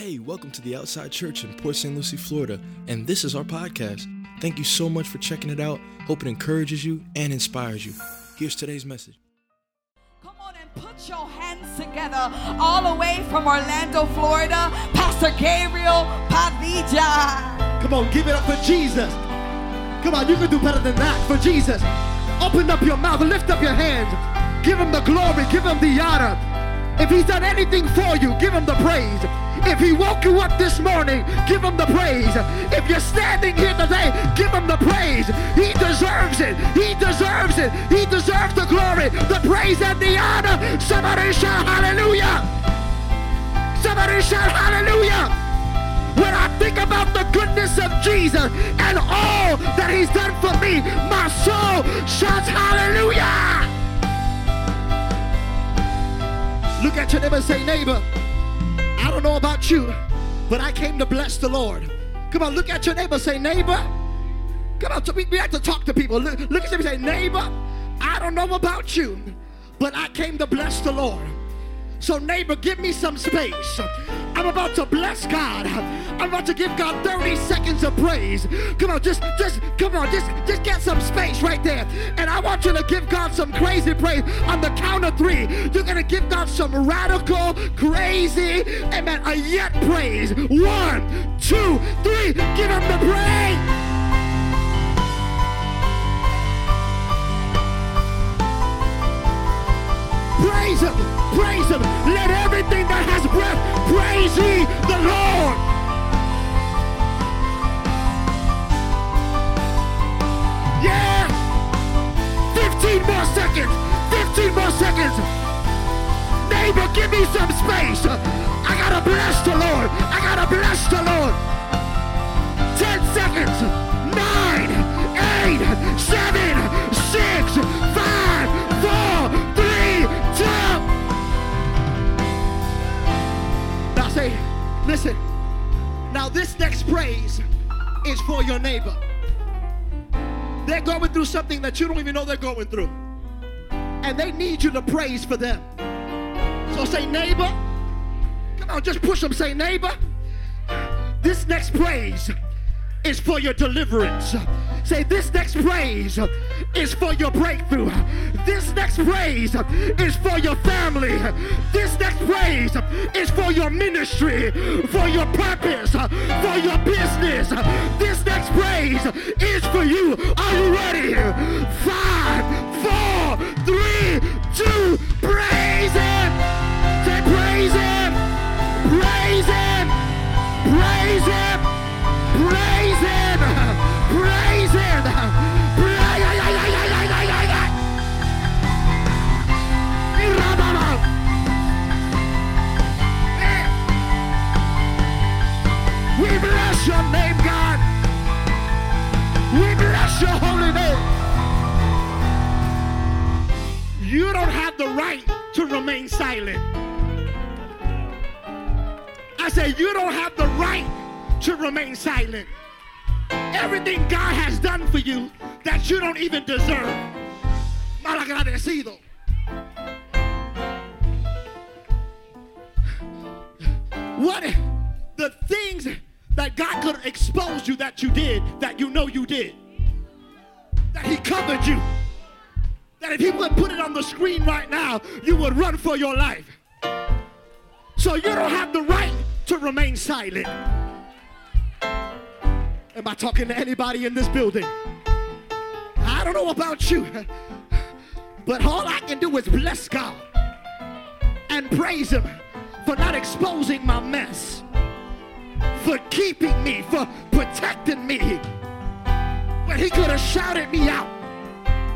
Hey, welcome to the Outside Church in Port St. Lucie, Florida, and this is our podcast. Thank you so much for checking it out. Hope it encourages you and inspires you. Here's today's message. Come on and put your hands together all the way from Orlando, Florida. Pastor Gabriel Padilla. Come on, give it up for Jesus. Come on, you can do better than that for Jesus. Open up your mouth, lift up your hands. Give him the glory, give him the honor. If he's done anything for you, give him the praise. If he woke you up this morning, give him the praise. If you're standing here today, give him the praise. He deserves it. He deserves it. He deserves the glory, the praise, and the honor. Somebody shout hallelujah. Somebody shout hallelujah. When I think about the goodness of Jesus and all that he's done for me, my soul shouts hallelujah. Look at your neighbor and say, neighbor, I don't know about you, but I came to bless the Lord. Come on, look at your neighbor, say, neighbor. Come on, we, have to talk to people. Look, look at them and say, neighbor, I don't know about you, but I came to bless the Lord. So, neighbor, give me some space. I'm about to bless God. I'm about to give God 30 seconds of praise. Come on, just, just, come on, just, just get some space right there. And I want you to give God some crazy praise on the count of three. You're gonna give God some radical, crazy, amen, a yet praise. One, two, three. Give him the praise. Praise him, praise him. Let everything that has breath praise ye the Lord. Yeah. 15 more seconds. 15 more seconds. Neighbor, give me some space. Is for your neighbor. They're going through something that you don't even know they're going through. And they need you to praise for them. So say, neighbor. Come on, just push them. Say, neighbor. This next praise is for your deliverance. Say, this next praise is for your breakthrough. This next praise is for your family. This next praise is for your ministry, for your purpose, for your business. This next praise is for you. Are you ready? Five, four, three, two, praise Him. Say, praise Him. Praise Him. Praise Him. Praise Him. Your holy name. You don't have the right to remain silent. I say, you don't have the right to remain silent. Everything God has done for you that you don't even deserve. Malagradecido. What the things that God could expose you that you did, that you know you did, that He covered you, that if He would put it on the screen right now, you would run for your life. So you don't have the right to remain silent. Am I talking to anybody in this building? I don't know about you, but all I can do is bless God and praise Him for not exposing my mess, for keeping me, for protecting me. When He could have shouted me out,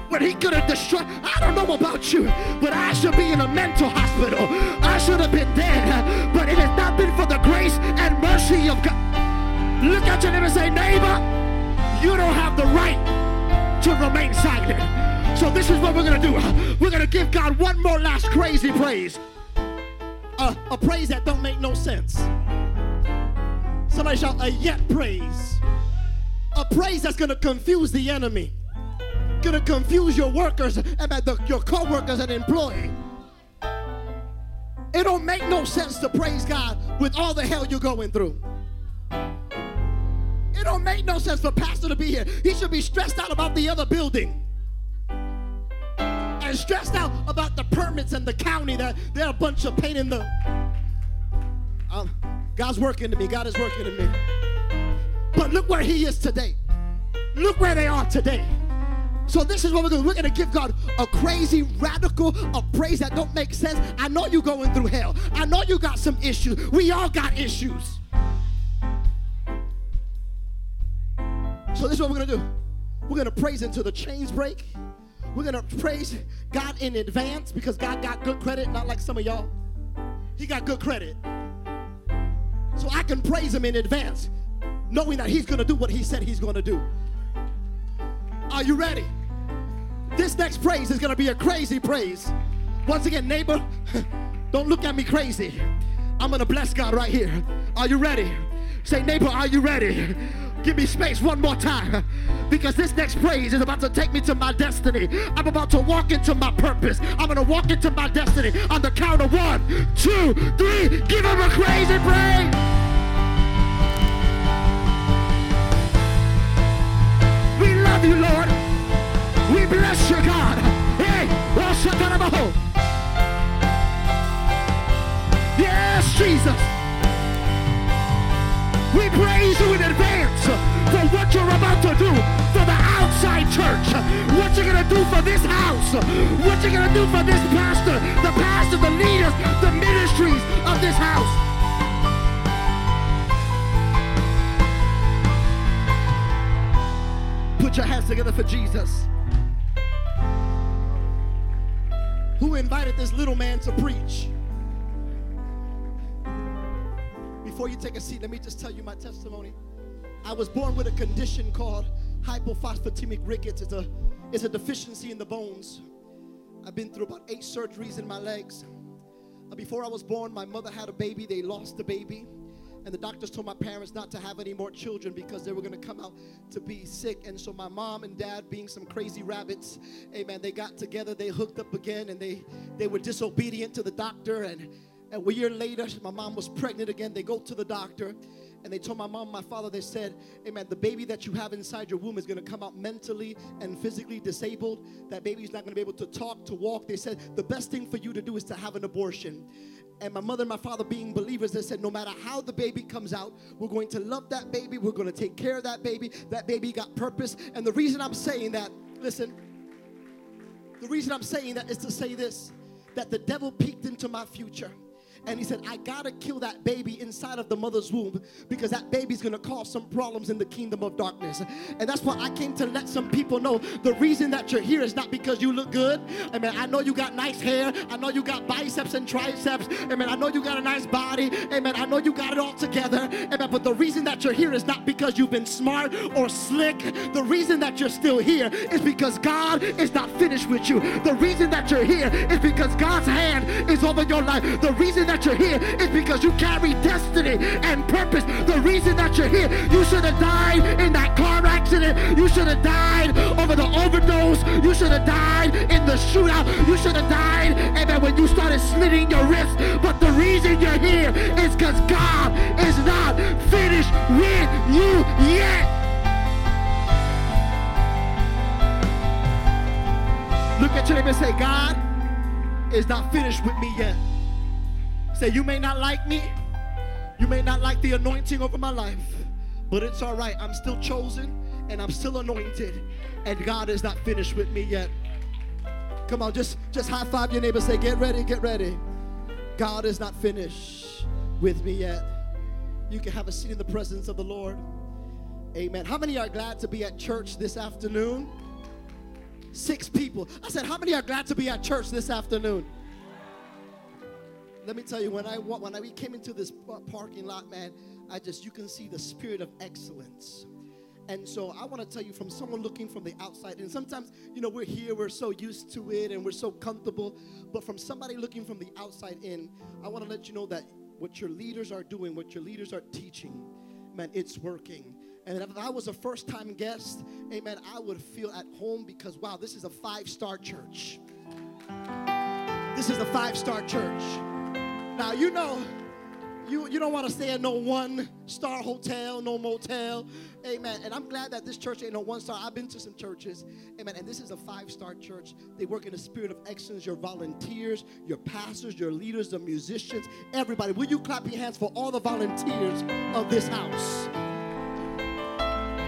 when He could have destroyed. I don't know about you, but I should be in a mental hospital. I should have been dead, but it has not been for the grace and mercy of God. Look at your neighbor and say, neighbor, you don't have the right to remain silent. So this is what we're gonna do. We're gonna give God one more last crazy praise. A, a praise that don't make no sense. Somebody shout a yet praise. A praise that's gonna confuse the enemy. Gonna confuse your workers and the, your co-workers and employee. It don't make no sense to praise God with all the hell you're going through. It don't make no sense for pastor to be here. He should be stressed out about the other building. And stressed out about the permits and the county that they're a bunch of pain in the. Um, God's working to me. God is working to me. But look where he is today. Look where they are today. So this is what we're going to do. We're to give God a crazy, radical, a praise that don't make sense. I know you're going through hell. I know you got some issues. We all got issues. So this is what we're to do. We're to praise until the chains break. We're to praise God in advance because God got good credit, not like some of y'all. He got good credit. So I can praise him in advance, knowing that he's going to do what he said he's going to do. Are you ready? This next praise is going to be a crazy praise. Once again, neighbor, don't look at me crazy. I'm going to bless God right here. Are you ready? Say, neighbor, are you ready? Give me space one more time because this next praise is about to take me to my destiny. I'm about to walk into my purpose. I'm going to walk into my destiny on the count of one, two, three. Give him a crazy praise. Love you, Lord. We bless you, God. Hey, oh, Yes, Jesus. We praise you in advance for what you're about to do for the outside church. What you're going to do for this house. What you're going to do for this pastor, the pastor, the leaders, the ministries of this house. Put your hands together for Jesus. Who invited this little man to preach? Before you take a seat, let me just tell you my testimony. I was born with a condition called hypophosphatemic rickets. It's a, it's a deficiency in the bones. I've been through about eight surgeries in my legs. Before I was born, my mother had a baby. They lost the baby and the doctors told my parents not to have any more children because they were going to come out to be sick. And so my mom and dad, being some crazy rabbits, amen, they got together, they hooked up again, and they they were disobedient to the doctor. And, a year later, my mom was pregnant again. They go to the doctor, and they told my mom, my father, they said, Amen, the baby that you have inside your womb is going to come out mentally and physically disabled. That baby's not going to be able to talk, to walk. They said, the best thing for you to do is to have an abortion and my mother and my father being believers they said no matter how the baby comes out we're going to love that baby. We're going to take care of that baby. That baby got purpose. And the reason i'm saying that listen the reason i'm saying that is to say this that the devil peeked into my future and he said, I gotta kill that baby inside of the mother's womb because that baby's gonna cause some problems in the kingdom of darkness. And that's why I came to let some people know the reason that you're here is not because you look good. I mean, I know you got nice hair, I know you got biceps and triceps, I mean, I know you got a nice body, amen. I know you got it all together, amen. But the reason that you're here is not because you've been smart or slick. The reason that you're still here is because God is not finished with you. The reason that you're here is because God's hand is over your life. The reason that that you're here is because you carry destiny and purpose. The reason that you're here, you should have died in that car accident. You should have died over the overdose. You should have died in the shootout. You should have died and then when you started slitting your wrist. But the reason you're here is because God is not finished with you yet. Look at your neighbor and say, God is not finished with me yet. Say, you may not like me, you may not like the anointing over my life, but it's all right. I'm still chosen and I'm still anointed, and God is not finished with me yet. Come on, just, just high five your neighbor. Say, get ready, get ready. God is not finished with me yet. You can have a seat in the presence of the Lord. Amen. How many are glad to be at church this afternoon? Six people. I said, How many are glad to be at church this afternoon? Let me tell you, when I when I, we came into this parking lot, man, I just you can see the spirit of excellence. And so I want to tell you from someone looking from the outside, and sometimes, you know, we're here, we're so used to it, and we're so comfortable. But from somebody looking from the outside in, I want to let you know that what your leaders are doing, what your leaders are teaching, man, it's working. And if I was a first time guest, amen, I would feel at home because, wow, this is a five star church. This is a five star church. Now you know you, you don't want to stay in no one star hotel, no motel. Amen. And I'm glad that this church ain't no one star. I've been to some churches. Amen. And this is a five star church. They work in the spirit of excellence. Your volunteers, your pastors, your leaders, the musicians, everybody. Will you clap your hands for all the volunteers of this house?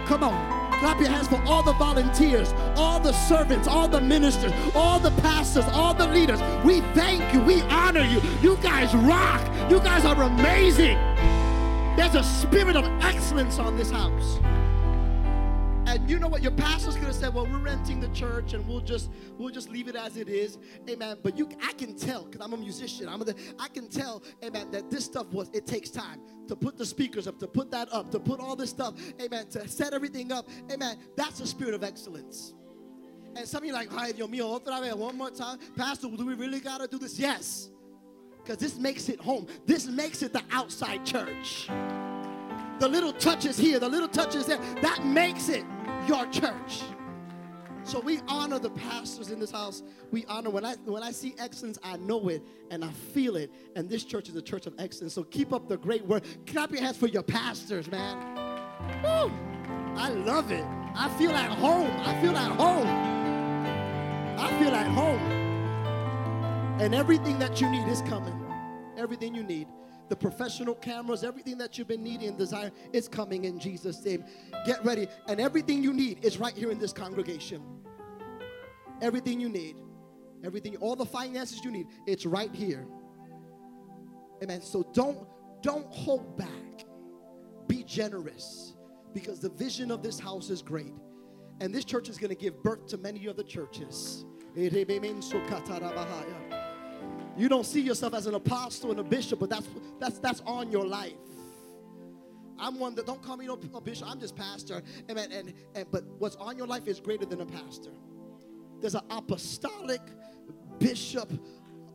Come on. Clap your hands for all the volunteers, all the servants, all the ministers, all the pastors, all the leaders. We thank you. We honor you. You guys rock. You guys are amazing. There's a spirit of excellence on this house. You know what? Your pastor's gonna say, "Well, we're renting the church, and we'll just we'll just leave it as it is." Amen. But you, I can tell because I'm a musician. I'm a, I can tell, amen, that this stuff was. It takes time to put the speakers up, to put that up, to put all this stuff, amen, to set everything up, amen. That's a spirit of excellence. And some of you like, "Ay, Dios mío, otra vez, one more time, Pastor. Do we really gotta do this?" Yes, because this makes it home. This makes it the outside church the little touches here, the little touches there, that makes it your church. So we honor the pastors in this house. We honor when I when I see excellence, I know it and I feel it. And this church is a church of excellence. So keep up the great work. Clap your hands for your pastors, man. Woo! I love it. I feel at home. I feel at home. I feel at home. And everything that you need is coming. Everything you need the professional cameras, everything that you've been needing and desiring is coming in Jesus' name. Get ready. And everything you need is right here in this congregation. Everything you need, everything, all the finances you need, it's right here. Amen. So don't don't hold back. Be generous because the vision of this house is great. And this church is going to give birth to many other churches. You don't see yourself as an apostle and a bishop, but that's that's that's on your life. I'm one that don't call me no bishop. I'm just pastor. Amen. And, and but what's on your life is greater than a pastor. There's an apostolic bishop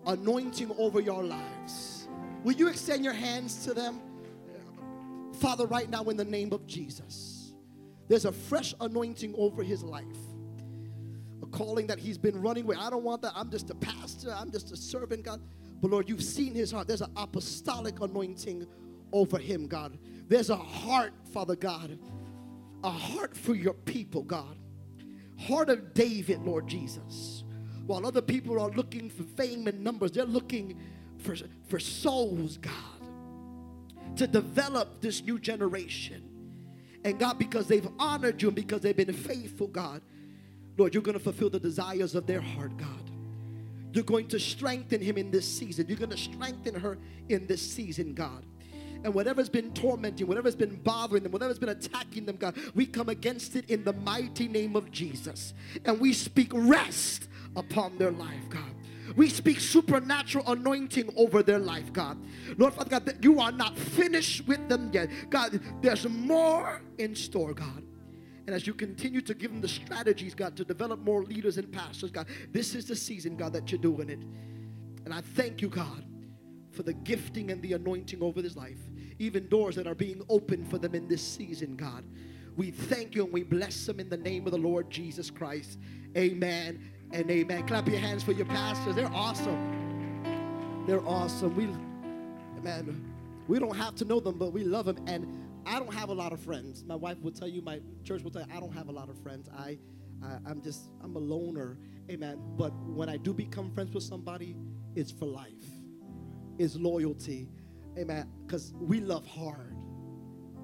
anointing over your lives. Will you extend your hands to them? Father, right now in the name of Jesus, there's a fresh anointing over his life a calling that he's been running with. I don't want that. I'm just a pastor, I'm just a servant, God. But Lord, you've seen his heart. There's an apostolic anointing over him, God. There's a heart, Father God, a heart for your people, God. Heart of David, Lord Jesus. While other people are looking for fame and numbers, they're looking for, for souls, God, to develop this new generation. And God, because they've honored you and because they've been faithful, God, Lord, you're going to fulfill the desires of their heart, God. You're going to strengthen him in this season. You're going to strengthen her in this season, God. And whatever's been tormenting, whatever's been bothering them, whatever's been attacking them, God, we come against it in the mighty name of Jesus. And we speak rest upon their life, God. We speak supernatural anointing over their life, God. Lord Father God, you are not finished with them yet. God, there's more in store, God. And as you continue to give them the strategies, God, to develop more leaders and pastors, God, this is the season, God, that you're doing it. And I thank you, God, for the gifting and the anointing over this life, even doors that are being opened for them in this season, God. We thank you and we bless them in the name of the Lord Jesus Christ. Amen and amen. Clap your hands for your pastors. They're awesome. They're awesome. We, man, we don't have to know them, but we love them. And I don't have a lot of friends. My wife will tell you, my church will tell you, I don't have a lot of friends. I, I am just, I'm a loner. Amen. But when I do become friends with somebody, it's for life. It's loyalty. Amen. Because we love hard.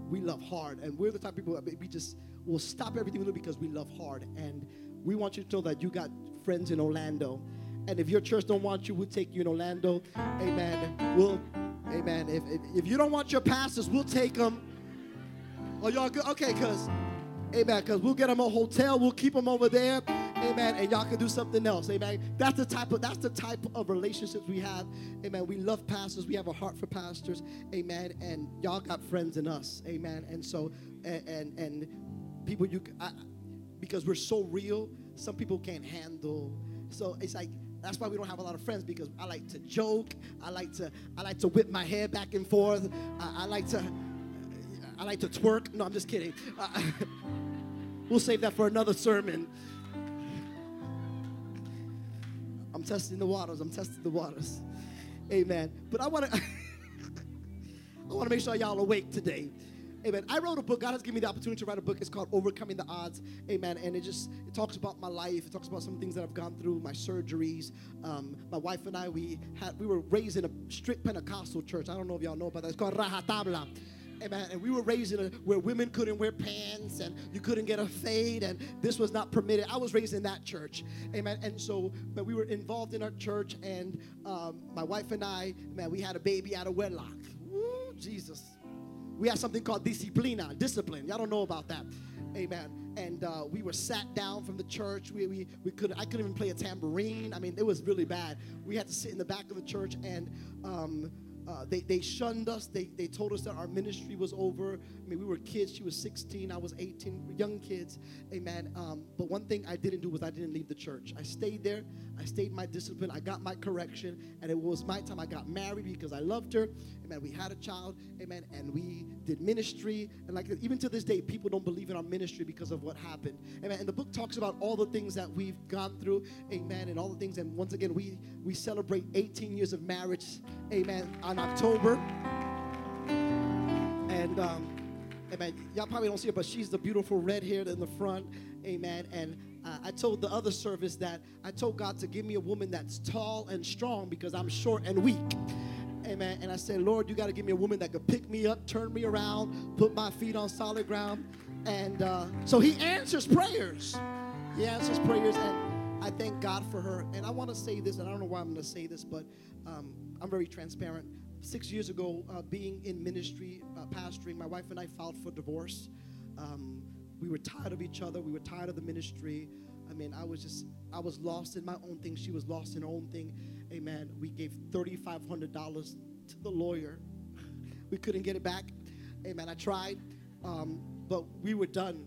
We love hard. And we're the type of people that we just will stop everything we do because we love hard. And we want you to know that you got friends in Orlando. And if your church don't want you, we'll take you in Orlando. Amen. We'll, amen. If, if, if you don't want your pastors, we'll take them. Are y'all good? Okay, because, amen, because we'll get them a hotel, we'll keep them over there, amen, and y'all can do something else, amen. That's the type of that's the type of relationships we have, amen. We love pastors, we have a heart for pastors, amen, and y'all got friends in us, amen. And so, and and, and people you, I, because we're so real, some people can't handle. So it's like that's why we don't have a lot of friends because I like to joke. I like to I like to whip my hair back and forth. I, I like to I like to twerk. No, I'm just kidding. Uh, we'll save that for another sermon. I'm testing the waters. I'm testing the waters. Amen. But I want to I want to make sure y'all awake today. Amen. I wrote a book. God has given me the opportunity to write a book. It's called Overcoming the Odds. Amen. And it just it talks about my life. It talks about some things that I've gone through, my surgeries. Um, my wife and I, we had we were raised in a strict Pentecostal church. I don't know if y'all know about that. It's called Rajatabla. Amen. And we were raised in a, where women couldn't wear pants and you couldn't get a fade and this was not permitted. I was raised in that church. Amen. And so man, we were involved in our church and um, my wife and I, man, we had a baby out of wedlock. Woo, Jesus. We had something called disciplina, discipline. Y'all don't know about that. Amen. And uh, we were sat down from the church. We, we, we could I couldn't even play a tambourine. I mean, it was really bad. We had to sit in the back of the church and um, uh, they, they shunned us. They, they told us that our ministry was over. I mean, we were kids. She was 16. I was 18. Young kids. Amen. Um, but one thing I didn't do was I didn't leave the church. I stayed there. I stayed my discipline. I got my correction. And it was my time. I got married because I loved her. Amen. We had a child. Amen. And we did ministry. And like even to this day, people don't believe in our ministry because of what happened. Amen. And the book talks about all the things that we've gone through. Amen. And all the things. And once again, we we celebrate 18 years of marriage. Amen. On October. And um, amen. Y'all probably don't see her, but she's the beautiful red haired in the front. Amen. And uh, I told the other service that I told God to give me a woman that's tall and strong because I'm short and weak. Amen. And I said, Lord, you got to give me a woman that could pick me up, turn me around, put my feet on solid ground. And uh, so he answers prayers. He answers prayers. And I thank God for her. And I want to say this, and I don't know why I'm going to say this, but um, I'm very transparent. Six years ago, uh, being in ministry, uh, pastoring, my wife and I filed for divorce. Um, we were tired of each other. We were tired of the ministry. I mean, I was just, I was lost in my own thing. She was lost in her own thing. Amen. We gave $3,500 to the lawyer. We couldn't get it back. Amen. I tried, um, but we were done.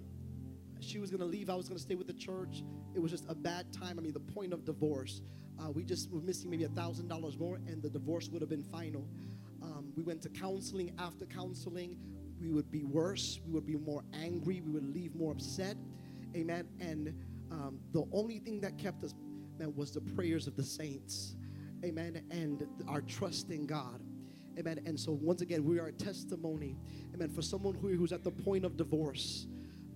She was going to leave. I was going to stay with the church. It was just a bad time. I mean, the point of divorce. Uh, we just were missing maybe a $1,000 more, and the divorce would have been final. Um, we went to counseling. After counseling, we would be worse. We would be more angry. We would leave more upset. Amen. And um, the only thing that kept us, man, was the prayers of the saints. Amen. And our trust in God. Amen. And so, once again, we are a testimony. Amen. For someone who, who's at the point of divorce.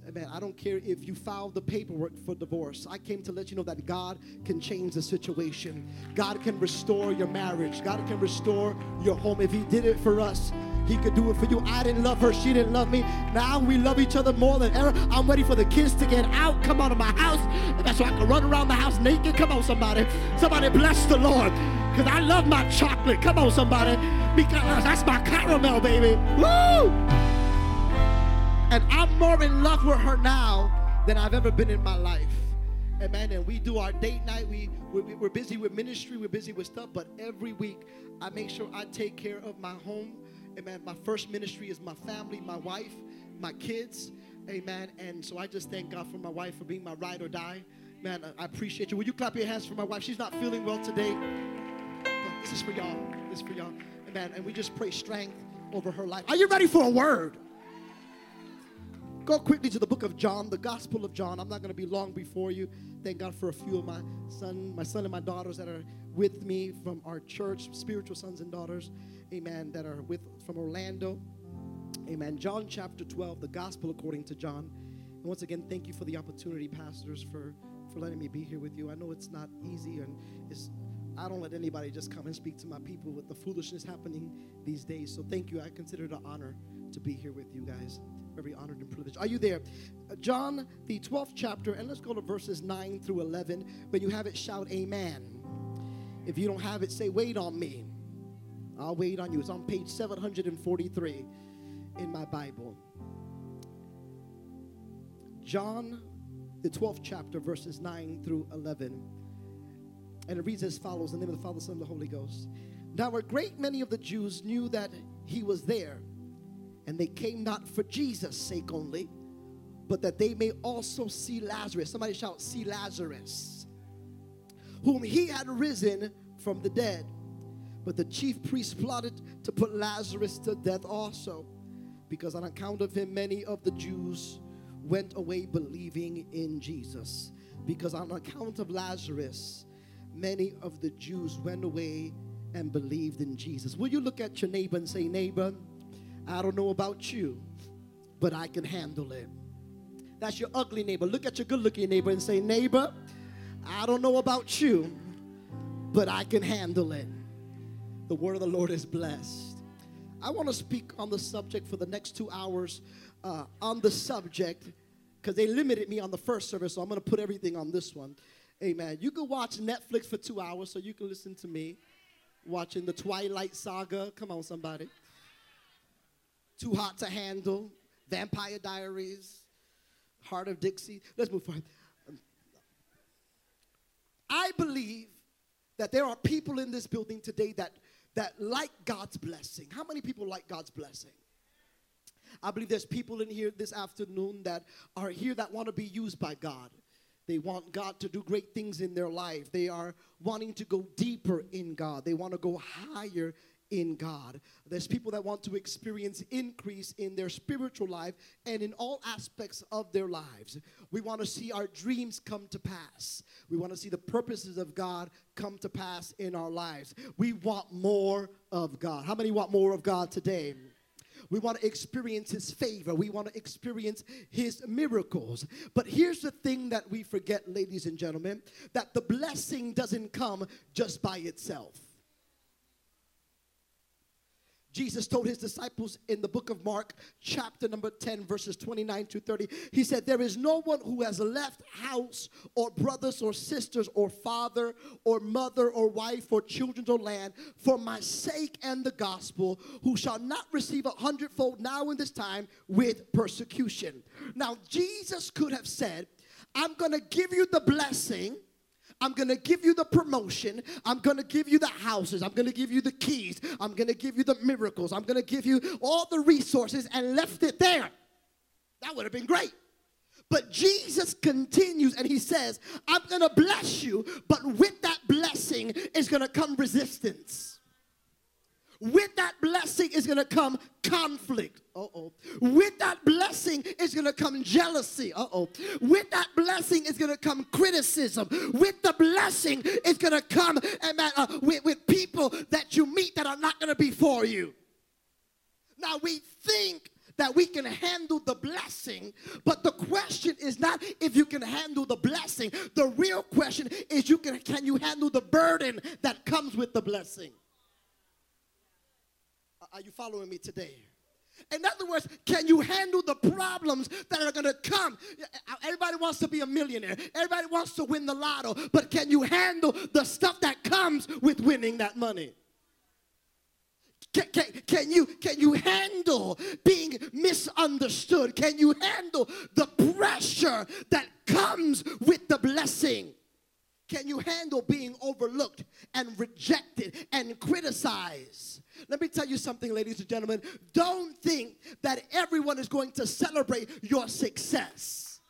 Amen. I don't care if you filed the paperwork for divorce. I came to let you know that God can change the situation. God can restore your marriage. God can restore your home. If He did it for us, He could do it for you. I didn't love her. She didn't love me. Now we love each other more than ever. I'm ready for the kids to get out, come out of my house. That's so I can run around the house naked. Come on, somebody. Somebody bless the Lord. Because I love my chocolate. Come on, somebody. Because that's my caramel, baby. Woo! And I'm more in love with her now than I've ever been in my life. Amen. And we do our date night. We, we, we're busy with ministry. We're busy with stuff. But every week, I make sure I take care of my home. Amen. My first ministry is my family, my wife, my kids. Amen. And so I just thank God for my wife for being my ride or die. Man, I appreciate you. Will you clap your hands for my wife? She's not feeling well today. This is for y'all. This is for y'all. Amen. And we just pray strength over her life. Are you ready for a word? Go quickly to the book of John, the Gospel of John. I'm not going to be long before you. Thank God for a few of my son, my son and my daughters that are with me from our church, spiritual sons and daughters. Amen. That are with from Orlando. Amen. John chapter 12, the Gospel according to John. And once again, thank you for the opportunity, pastors, for for letting me be here with you. I know it's not easy and it's I don't let anybody just come and speak to my people with the foolishness happening these days. So thank you. I consider it an honor to be here with you guys. Very honored and privileged. Are you there? Uh, John, the 12th chapter, and let's go to verses 9 through 11. When you have it, shout amen. If you don't have it, say, wait on me. I'll wait on you. It's on page 743 in my Bible. John, the 12th chapter, verses 9 through 11. And it reads as follows in the name of the Father, Son, and the Holy Ghost. Now, a great many of the Jews knew that he was there, and they came not for Jesus' sake only, but that they may also see Lazarus. Somebody shout, See Lazarus, whom he had risen from the dead. But the chief priests plotted to put Lazarus to death also, because on account of him, many of the Jews went away believing in Jesus. Because on account of Lazarus, many of the Jews went away and believed in Jesus. Will you look at your neighbor and say, Neighbor, I don't know about you, but I can handle it. That's your ugly neighbor. Look at your good looking neighbor and say, Neighbor, I don't know about you, but I can handle it. The word of the Lord is blessed. I want to speak on the subject for the next two hours uh, on the subject because they limited me on the first service, so I'm going to put everything on this one. Amen. You can watch Netflix for two hours so you can listen to me watching the Twilight Saga. Come on, somebody. Too Hot to Handle, Vampire Diaries, Hart of Dixie. Let's move forward. I believe that there are people in this building today that, that like God's blessing. How many people like God's blessing? I believe there's people in here this afternoon that are here that want to be used by God. They want God to do great things in their life. They are wanting to go deeper in God. They want to go higher in God. There's people that want to experience increase in their spiritual life and in all aspects of their lives. We want to see our dreams come to pass. We want to see the purposes of God come to pass in our lives. We want more of God. How many want more of God today? We want to experience His favor. We want to experience His miracles. But here's the thing that we forget, ladies and gentlemen that the blessing doesn't come just by itself. Jesus told his disciples in the book of Mark, chapter number 10, verses 29 to 30, he said, There is no one who has left house or brothers or sisters or father or mother or wife or children or land for my sake and the gospel who shall not receive a hundredfold now in this time with persecution. Now, Jesus could have said, I'm going to give you the blessing I'm going to give you the promotion. I'm going to give you the houses. I'm going to give you the keys. I'm going to give you the miracles. I'm going to give you all the resources and left it there. That would have been great. But Jesus continues and he says, I'm going to bless you, but with that blessing is going to come resistance. With that blessing is going to come conflict. Uh oh. With that blessing is going to come jealousy. Uh oh. With that blessing is going to come criticism. With the blessing is going to come amen, uh, with, with people that you meet that are not going to be for you. Now we think that we can handle the blessing, but the question is not if you can handle the blessing. The real question is you can can you handle the burden that comes with the blessing? Are you following me today? In other words, can you handle the problems that are going to come? Everybody wants to be a millionaire. Everybody wants to win the lotto. But can you handle the stuff that comes with winning that money? Can, can, can, you, can you handle being misunderstood? Can you handle the pressure that comes with the blessing? Can you handle being overlooked and rejected and criticized? Let me tell you something, ladies and gentlemen. Don't think that everyone is going to celebrate your success.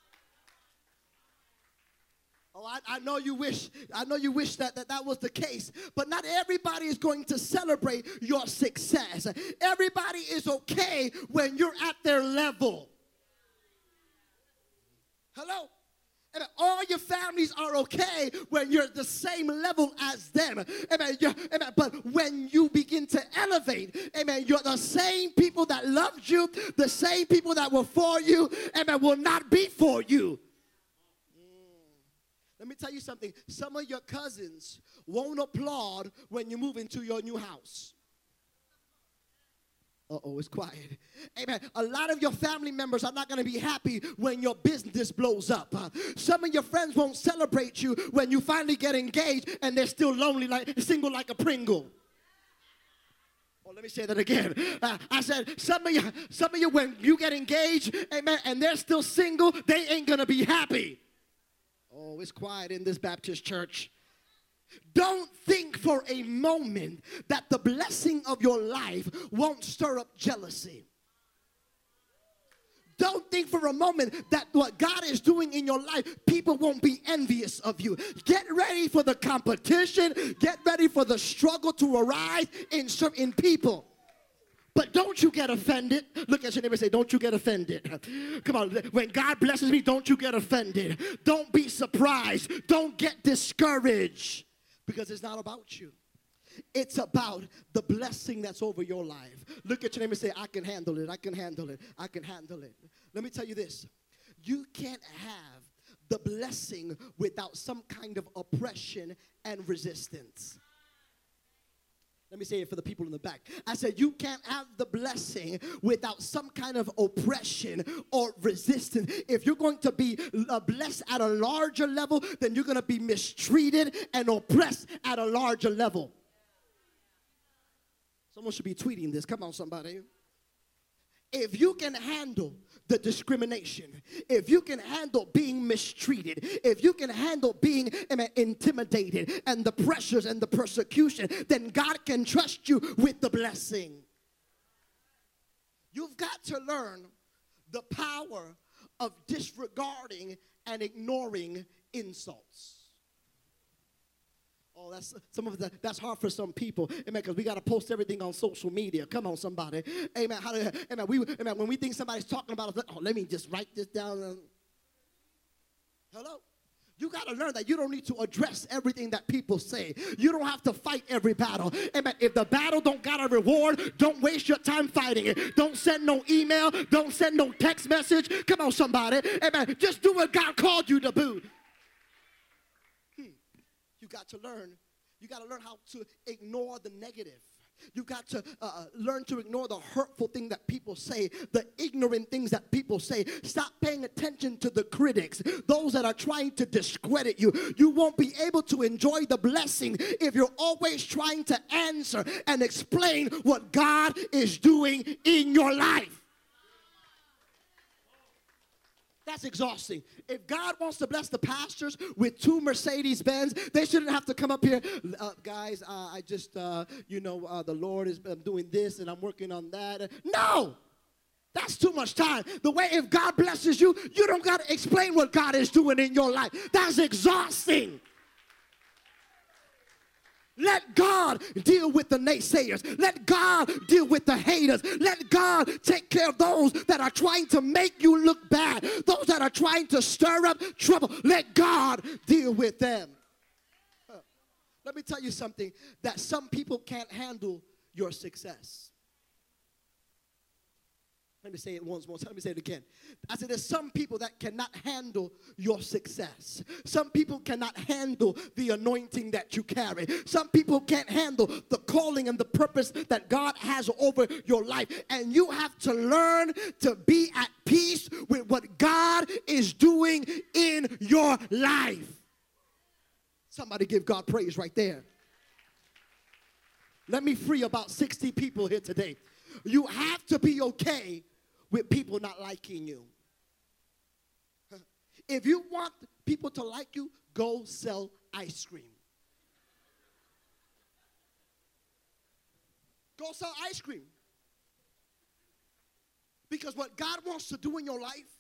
Oh, I, I, know you wish, I know you wish that, that that was the case, but not everybody is going to celebrate your success. Everybody is okay when you're at their level. Hello? Amen. All your families are okay when you're at the same level as them. Amen. amen. But when you begin to elevate, amen, you're the same people that loved you, the same people that were for you, amen, will not be for you. Mm. Let me tell you something. Some of your cousins won't applaud when you move into your new house. Uh oh, it's quiet. Amen. A lot of your family members are not going to be happy when your business blows up. Uh, some of your friends won't celebrate you when you finally get engaged and they're still lonely, like single like a Pringle. Oh, let me say that again. Uh, I said some of you, some of you, when you get engaged, amen, and they're still single, they ain't gonna be happy. Oh, it's quiet in this Baptist church. Don't think for a moment that the blessing of your life won't stir up jealousy. Don't think for a moment that what God is doing in your life, people won't be envious of you. Get ready for the competition. Get ready for the struggle to arise in certain people. But don't you get offended. Look at your neighbor say, Don't you get offended. Come on, when God blesses me, don't you get offended. Don't be surprised. Don't get discouraged because it's not about you. It's about the blessing that's over your life. Look at your name and say, I can handle it. I can handle it. I can handle it. Let me tell you this you can't have the blessing without some kind of oppression and resistance. Let me say it for the people in the back. I said, You can't have the blessing without some kind of oppression or resistance. If you're going to be uh, blessed at a larger level, then you're going to be mistreated and oppressed at a larger level. Someone should be tweeting this. Come on, somebody. If you can handle the discrimination, if you can handle being mistreated, if you can handle being intimidated and the pressures and the persecution, then God can trust you with the blessing. You've got to learn the power of disregarding and ignoring insults. Oh, that's some of the that's hard for some people. Amen. Because we got to post everything on social media. Come on, somebody. Amen. How do, amen. We, amen. When we think somebody's talking about us, oh, let me just write this down. Hello? You got to learn that you don't need to address everything that people say. You don't have to fight every battle. Amen. If the battle don't got a reward, don't waste your time fighting it. Don't send no email. Don't send no text message. Come on, somebody. Amen. Just do what God called you to do you got to learn. You got to learn how to ignore the negative. You got to uh, uh, learn to ignore the hurtful thing that people say, the ignorant things that people say. Stop paying attention to the critics, those that are trying to discredit you. You won't be able to enjoy the blessing if you're always trying to answer and explain what God is doing in your life. That's exhausting. If God wants to bless the pastors with two Mercedes Benz, they shouldn't have to come up here, uh, guys. Uh, I just, uh, you know, uh, the Lord is I'm doing this and I'm working on that. No, that's too much time. The way if God blesses you, you don't got to explain what God is doing in your life. That's exhausting. Let God deal with the naysayers. Let God deal with the haters. Let God take care of those that are trying to make you look bad, those that are trying to stir up trouble. Let God deal with them. Let me tell you something that some people can't handle your success. Let me say it once more. Let me say it again. I said, there's some people that cannot handle your success. Some people cannot handle the anointing that you carry. Some people can't handle the calling and the purpose that God has over your life. And you have to learn to be at peace with what God is doing in your life. Somebody give God praise right there. Let me free about 60 people here today. You have to be okay with people not liking you. If you want people to like you, go sell ice cream. Go sell ice cream. Because what God wants to do in your life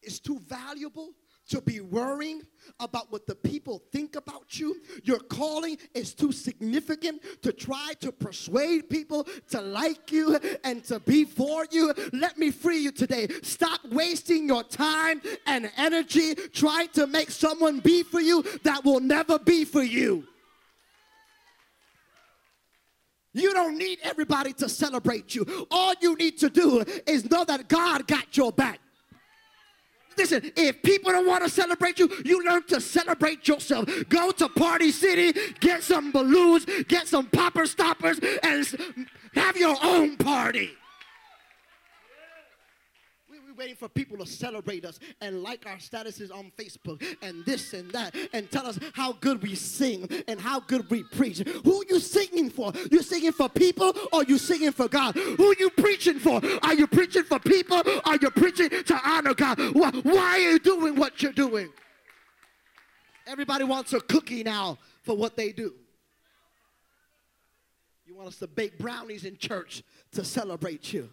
is too valuable to be worrying about what the people think about you. Your calling is too significant to try to persuade people to like you and to be for you. Let me free you today. Stop wasting your time and energy trying to make someone be for you that will never be for you. You don't need everybody to celebrate you. All you need to do is know that God got your back. Listen, if people don't want to celebrate you, you learn to celebrate yourself. Go to Party City, get some balloons, get some popper stoppers, and have your own party waiting for people to celebrate us and like our statuses on Facebook and this and that and tell us how good we sing and how good we preach. Who you singing for? You singing for people or you singing for God? Who you preaching for? Are you preaching for people? Or are you preaching to honor God? Why are you doing what you're doing? Everybody wants a cookie now for what they do. You want us to bake brownies in church to celebrate you.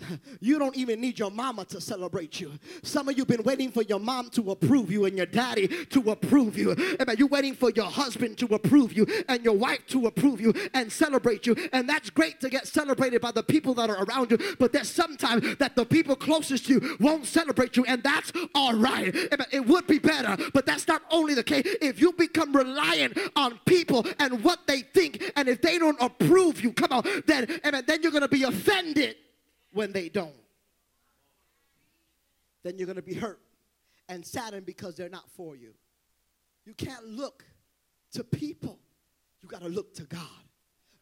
You don't even need your mama to celebrate you. Some of you been waiting for your mom to approve you and your daddy to approve you. Amen. You're waiting for your husband to approve you and your wife to approve you and celebrate you. And that's great to get celebrated by the people that are around you. But there's sometimes that the people closest to you won't celebrate you, and that's all right. Amen. It would be better, but that's not only the case. If you become reliant on people and what they think, and if they don't approve you, come on, then amen, then you're gonna be offended when they don't. Then you're going to be hurt and saddened because they're not for you. You can't look to people, you got to look to God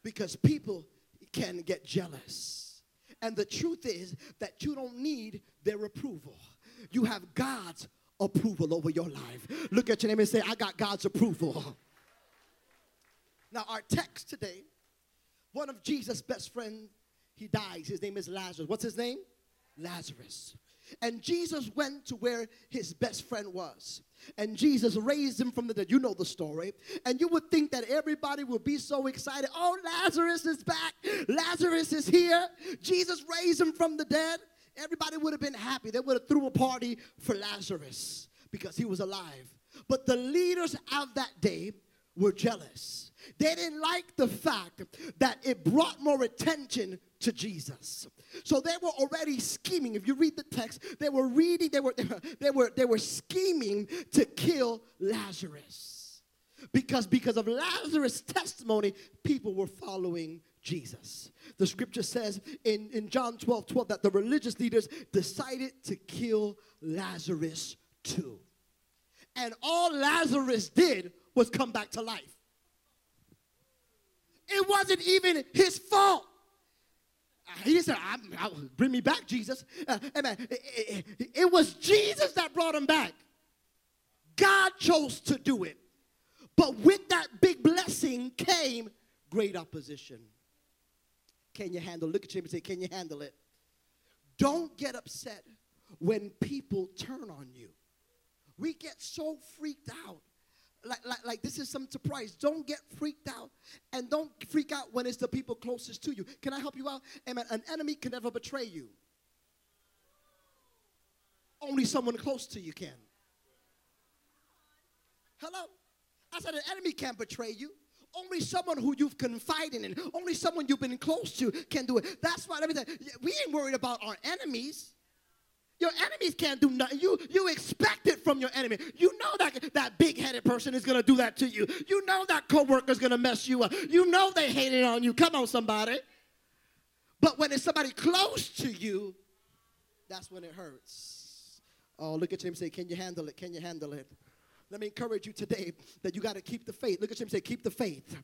because people can get jealous. And the truth is that you don't need their approval, you have God's approval over your life. Look at your name and say, I got God's approval. Now, our text today, one of Jesus' best friends he dies. His name is Lazarus. What's his name? Lazarus. And Jesus went to where his best friend was. And Jesus raised him from the dead. You know the story. And you would think that everybody would be so excited. Oh, Lazarus is back. Lazarus is here. Jesus raised him from the dead. Everybody would have been happy. They would have threw a party for Lazarus because he was alive. But the leaders of that day were jealous. They didn't like the fact that it brought more attention to Jesus. So they were already scheming. If you read the text, they were reading, they were, they were, they were scheming to kill Lazarus. Because, because of Lazarus' testimony, people were following Jesus. The scripture says in, in John 12 12 that the religious leaders decided to kill Lazarus too. And all Lazarus did was come back to life. It wasn't even his fault. He said, Bring me back, Jesus. Uh, amen. It, it, it was Jesus that brought him back. God chose to do it. But with that big blessing came great opposition. Can you handle? Look at him and say, Can you handle it? Don't get upset when people turn on you. We get so freaked out like, like, like this is some surprise. Don't get freaked out. And don't freak out when it's the people closest to you. Can I help you out? Amen. An enemy can never betray you. Only someone close to you can. Hello? I said an enemy can't betray you. Only someone who you've confided in, only someone you've been close to can do it. That's why everything. We ain't worried about our enemies. Your enemies can't do nothing. You, you expect it from your enemy. You know that that big-headed person is going to do that to you. You know that coworker is going to mess you up. You know they hate it on you. Come on, somebody. But when it's somebody close to you, that's when it hurts. Oh, look at him say, Can you handle it? Can you handle it? Let me encourage you today that you got to keep the faith. Look at him say, Keep the faith.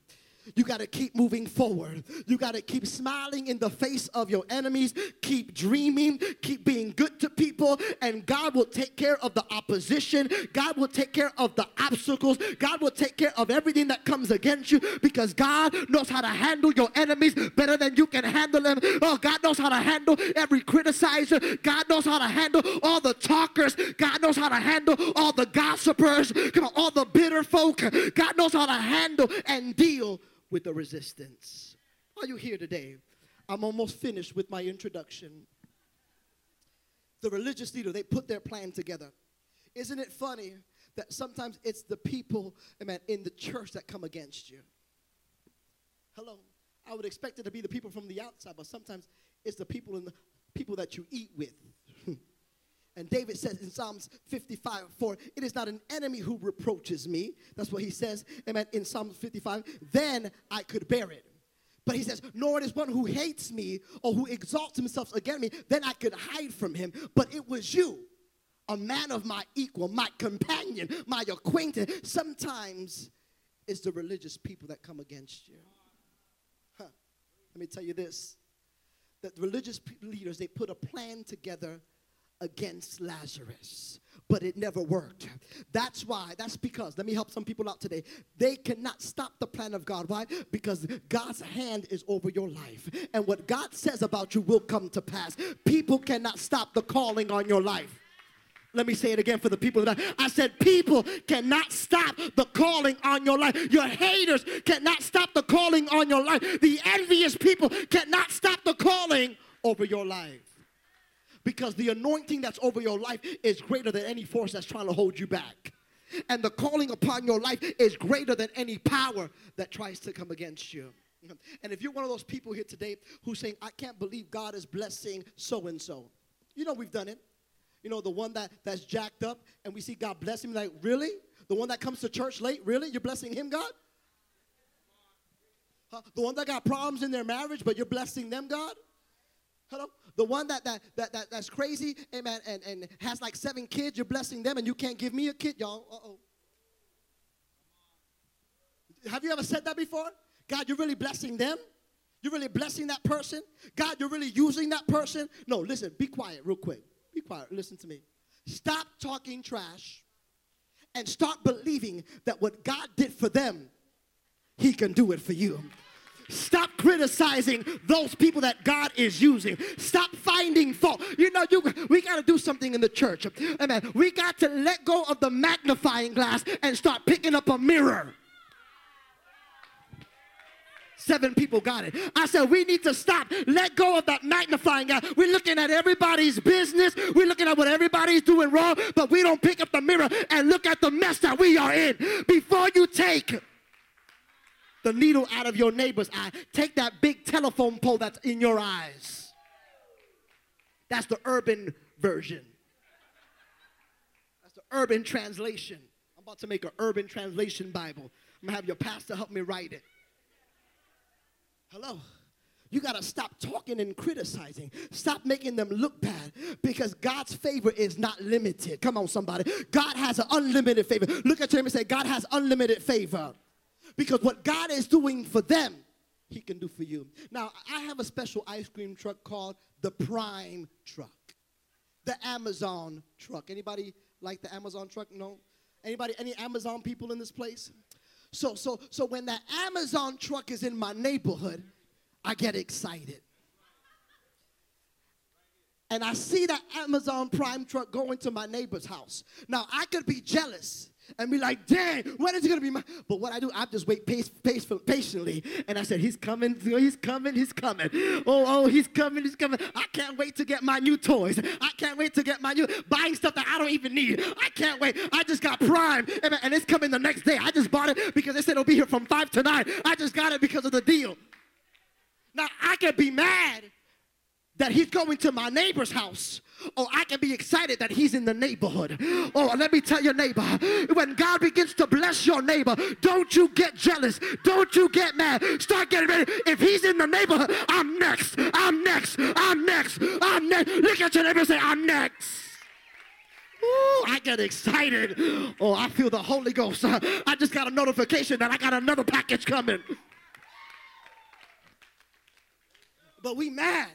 You got to keep moving forward. You got to keep smiling in the face of your enemies. Keep dreaming. Keep being good to people. And God will take care of the opposition. God will take care of the obstacles. God will take care of everything that comes against you because God knows how to handle your enemies better than you can handle them. Oh, God knows how to handle every criticizer. God knows how to handle all the talkers. God knows how to handle all the gossipers. Come on, all the bitter folk. God knows how to handle and deal with the resistance. Are you here today? I'm almost finished with my introduction. The religious leader, they put their plan together. Isn't it funny that sometimes it's the people, amen, in the church that come against you? Hello. I would expect it to be the people from the outside, but sometimes it's the people in the people that you eat with. And David says in Psalms 55, 4, it is not an enemy who reproaches me. That's what he says, amen, in Psalms 55. Then I could bear it. But he says, nor it is one who hates me or who exalts himself against me, then I could hide from him. But it was you, a man of my equal, my companion, my acquaintance. Sometimes it's the religious people that come against you. Huh. Let me tell you this that religious leaders, they put a plan together against Lazarus, but it never worked. That's why, that's because, let me help some people out today. They cannot stop the plan of God. Why? Because God's hand is over your life, and what God says about you will come to pass. People cannot stop the calling on your life. Let me say it again for the people that I, I said, people cannot stop the calling on your life. Your haters cannot stop the calling on your life. The envious people cannot stop the calling over your life. Because the anointing that's over your life is greater than any force that's trying to hold you back. And the calling upon your life is greater than any power that tries to come against you. And if you're one of those people here today who's saying, I can't believe God is blessing so and so, you know we've done it. You know, the one that, that's jacked up and we see God bless him, like, really? The one that comes to church late, really? You're blessing him, God? Huh? The one that got problems in their marriage, but you're blessing them, God? Hello? The one that, that, that, that that's crazy, amen, and, and has like seven kids, you're blessing them, and you can't give me a kid, y'all. Uh-oh. Have you ever said that before? God, you're really blessing them? You're really blessing that person? God, you're really using that person? No, listen, be quiet real quick. Be quiet. Listen to me. Stop talking trash and start believing that what God did for them, He can do it for you. Stop criticizing those people that God is using. Stop finding fault. You know, you we got to do something in the church. Amen. We got to let go of the magnifying glass and start picking up a mirror. Seven people got it. I said, we need to stop. Let go of that magnifying glass. We're looking at everybody's business. We're looking at what everybody's doing wrong, but we don't pick up the mirror and look at the mess that we are in. Before you take the needle out of your neighbor's eye. Take that big telephone pole that's in your eyes. That's the urban version. That's the urban translation. I'm about to make an urban translation Bible. I'm gonna have your pastor help me write it. Hello. You got to stop talking and criticizing. Stop making them look bad because God's favor is not limited. Come on, somebody. God has an unlimited favor. Look at him and say, God has unlimited favor. Because what God is doing for them, He can do for you. Now, I have a special ice cream truck called the Prime Truck, the Amazon truck. Anybody like the Amazon truck? No. Anybody? Any Amazon people in this place? So, so, so when that Amazon truck is in my neighborhood, I get excited. And I see that Amazon Prime truck going to my neighbor's house. Now, I could be jealous and be like, dang, when is it gonna be my? But what I do, I just wait pace, pace, patiently, and I said, he's coming, he's coming, he's coming. Oh, oh, he's coming, he's coming. I can't wait to get my new toys. I can't wait to get my new buying stuff that I don't even need. I can't wait. I just got Prime, and, and it's coming the next day. I just bought it because they said it'll be here from five to nine. I just got it because of the deal. Now I can be mad that he's going to my neighbor's house. Or I can be excited that he's in the neighborhood. Oh, let me tell your neighbor, when God begins to bless your neighbor, don't you get jealous. Don't you get mad. Start getting ready. If he's in the neighborhood, I'm next. I'm next. I'm next. I'm next. Look at your neighbor and say, I'm next. Ooh, I get excited. Oh, I feel the Holy Ghost. I just got a notification that I got another package coming. But we mad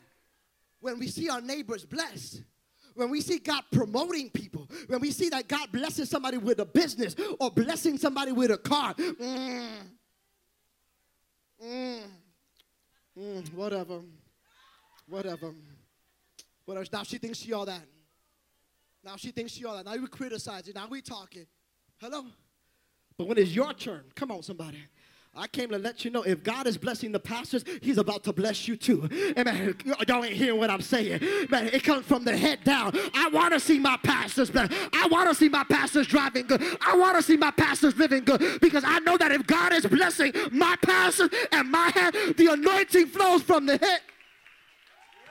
when we see our neighbors blessed, when we see God promoting people, when we see that God blesses somebody with a business or blessing somebody with a car. Mm, mm, mm, whatever. Whatever. Whatever. Now she thinks she all that. Now she thinks she all that. Now we criticize it. Now we talking. Hello? But when it's your turn, come on, somebody. I came to let you know if God is blessing the pastors, He's about to bless you too. Amen. Y'all ain't hearing what I'm saying. Man, it comes from the head down. I want to see my pastors blessed. I want to see my pastors driving good. I want to see my pastors living good because I know that if God is blessing my pastors and my head, the anointing flows from the head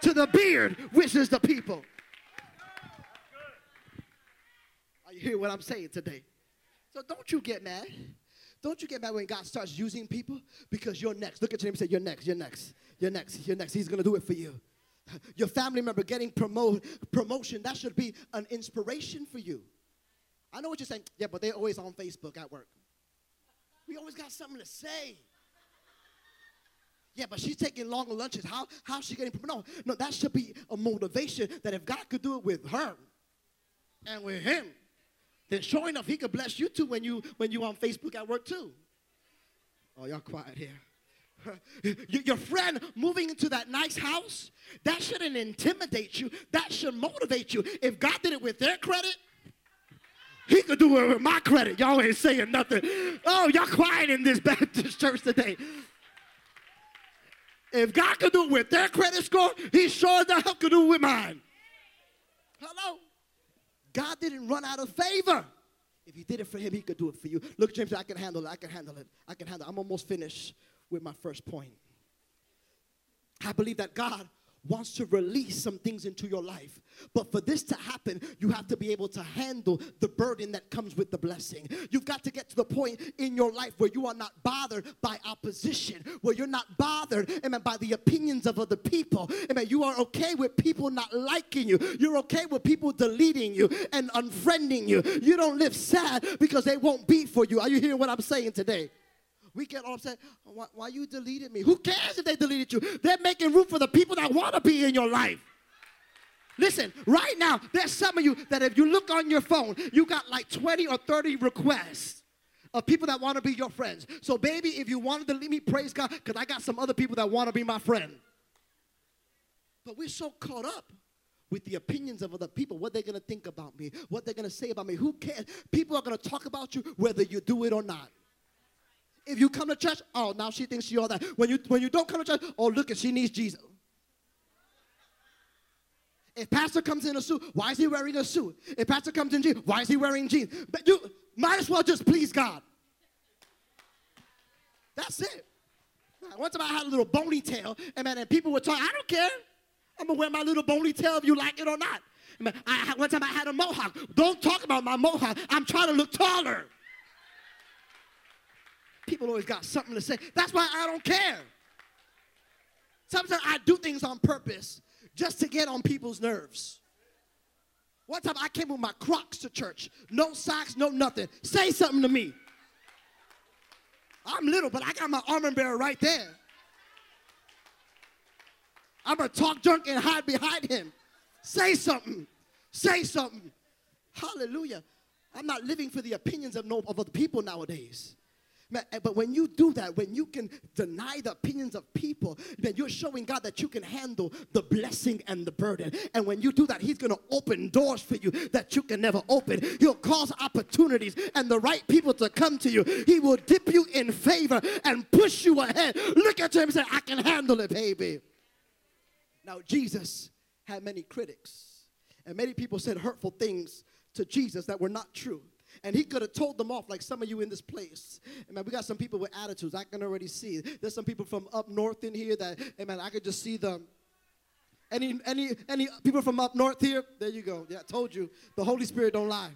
to the beard, which is the people. Are you hearing what I'm saying today? So don't you get mad. Don't you get mad when God starts using people because you're next. Look at your name and say, You're next, you're next, you're next, you're next. He's gonna do it for you. Your family member getting promote, promotion, that should be an inspiration for you. I know what you're saying. Yeah, but they're always on Facebook at work. We always got something to say. Yeah, but she's taking longer lunches. How how's she getting promoted? No, no, that should be a motivation that if God could do it with her and with him, then sure enough, he could bless you too when you when you on Facebook at work too. Oh, y'all quiet here. Your friend moving into that nice house, that shouldn't intimidate you. That should motivate you. If God did it with their credit, he could do it with my credit. Y'all ain't saying nothing. Oh, y'all quiet in this Baptist church today. If God could do it with their credit score, he sure the hell could do it with mine. God didn't run out of favor. If he did it for him, he could do it for you. Look, James, I can handle it. I can handle it. I can handle it. I'm almost finished with my first point. I believe that God wants to release some things into your life. But for this to happen, you have to be able to handle the burden that comes with the blessing. You've got to get to the point in your life where you are not bothered by opposition, where you're not bothered, amen, by the opinions of other people. Amen. You are okay with people not liking you. You're okay with people deleting you and unfriending you. You don't live sad because they won't be for you. Are you hearing what I'm saying today? We get all upset. Why, why you deleted me? Who cares if they deleted you? They're making room for the people that want to be in your life. Listen, right now, there's some of you that if you look on your phone, you got like 20 or 30 requests of people that want to be your friends. So, baby, if you wanted to leave me, praise God, because I got some other people that want to be my friend. But we're so caught up with the opinions of other people, what they're going to think about me, what they're going to say about me. Who cares? People are going to talk about you whether you do it or not. If you come to church, oh, now she thinks she all that. When you when you don't come to church, oh, look, at she needs Jesus. If pastor comes in a suit, why is he wearing a suit? If pastor comes in jeans, why is he wearing jeans? But you might as well just please God. That's it. One time I had a little bony tail, and man, and people were talking, I don't care. I'm gonna wear my little bony tail if you like it or not. I, one time I had a mohawk. Don't talk about my mohawk. I'm trying to look taller. People always got something to say. That's why I don't care. Sometimes I do things on purpose just to get on people's nerves. One time I came with my Crocs to church, no socks, no nothing. Say something to me. I'm little, but I got my armor bearer right there. I'm gonna talk junk and hide behind him. Say something. Say something. Hallelujah. I'm not living for the opinions of, no, of other people nowadays. Eh, but when you do that, when you can deny the opinions of people, then you're showing God that you can handle the blessing and the burden. And when you do that, He's going to open doors for you that you can never open. He'll cause opportunities and the right people to come to you. He will dip you in favor and push you ahead. Look at him and say, I can handle it, baby. Now, Jesus had many critics, and many people said hurtful things to Jesus that were not true. And he could have told them off like some of you in this place. man, we got some people with attitudes. I can already see. There's some people from up north in here that, amen, I could just see them. Any, any, any people from up north here? There you go. Yeah, I told you. The Holy Spirit don't lie.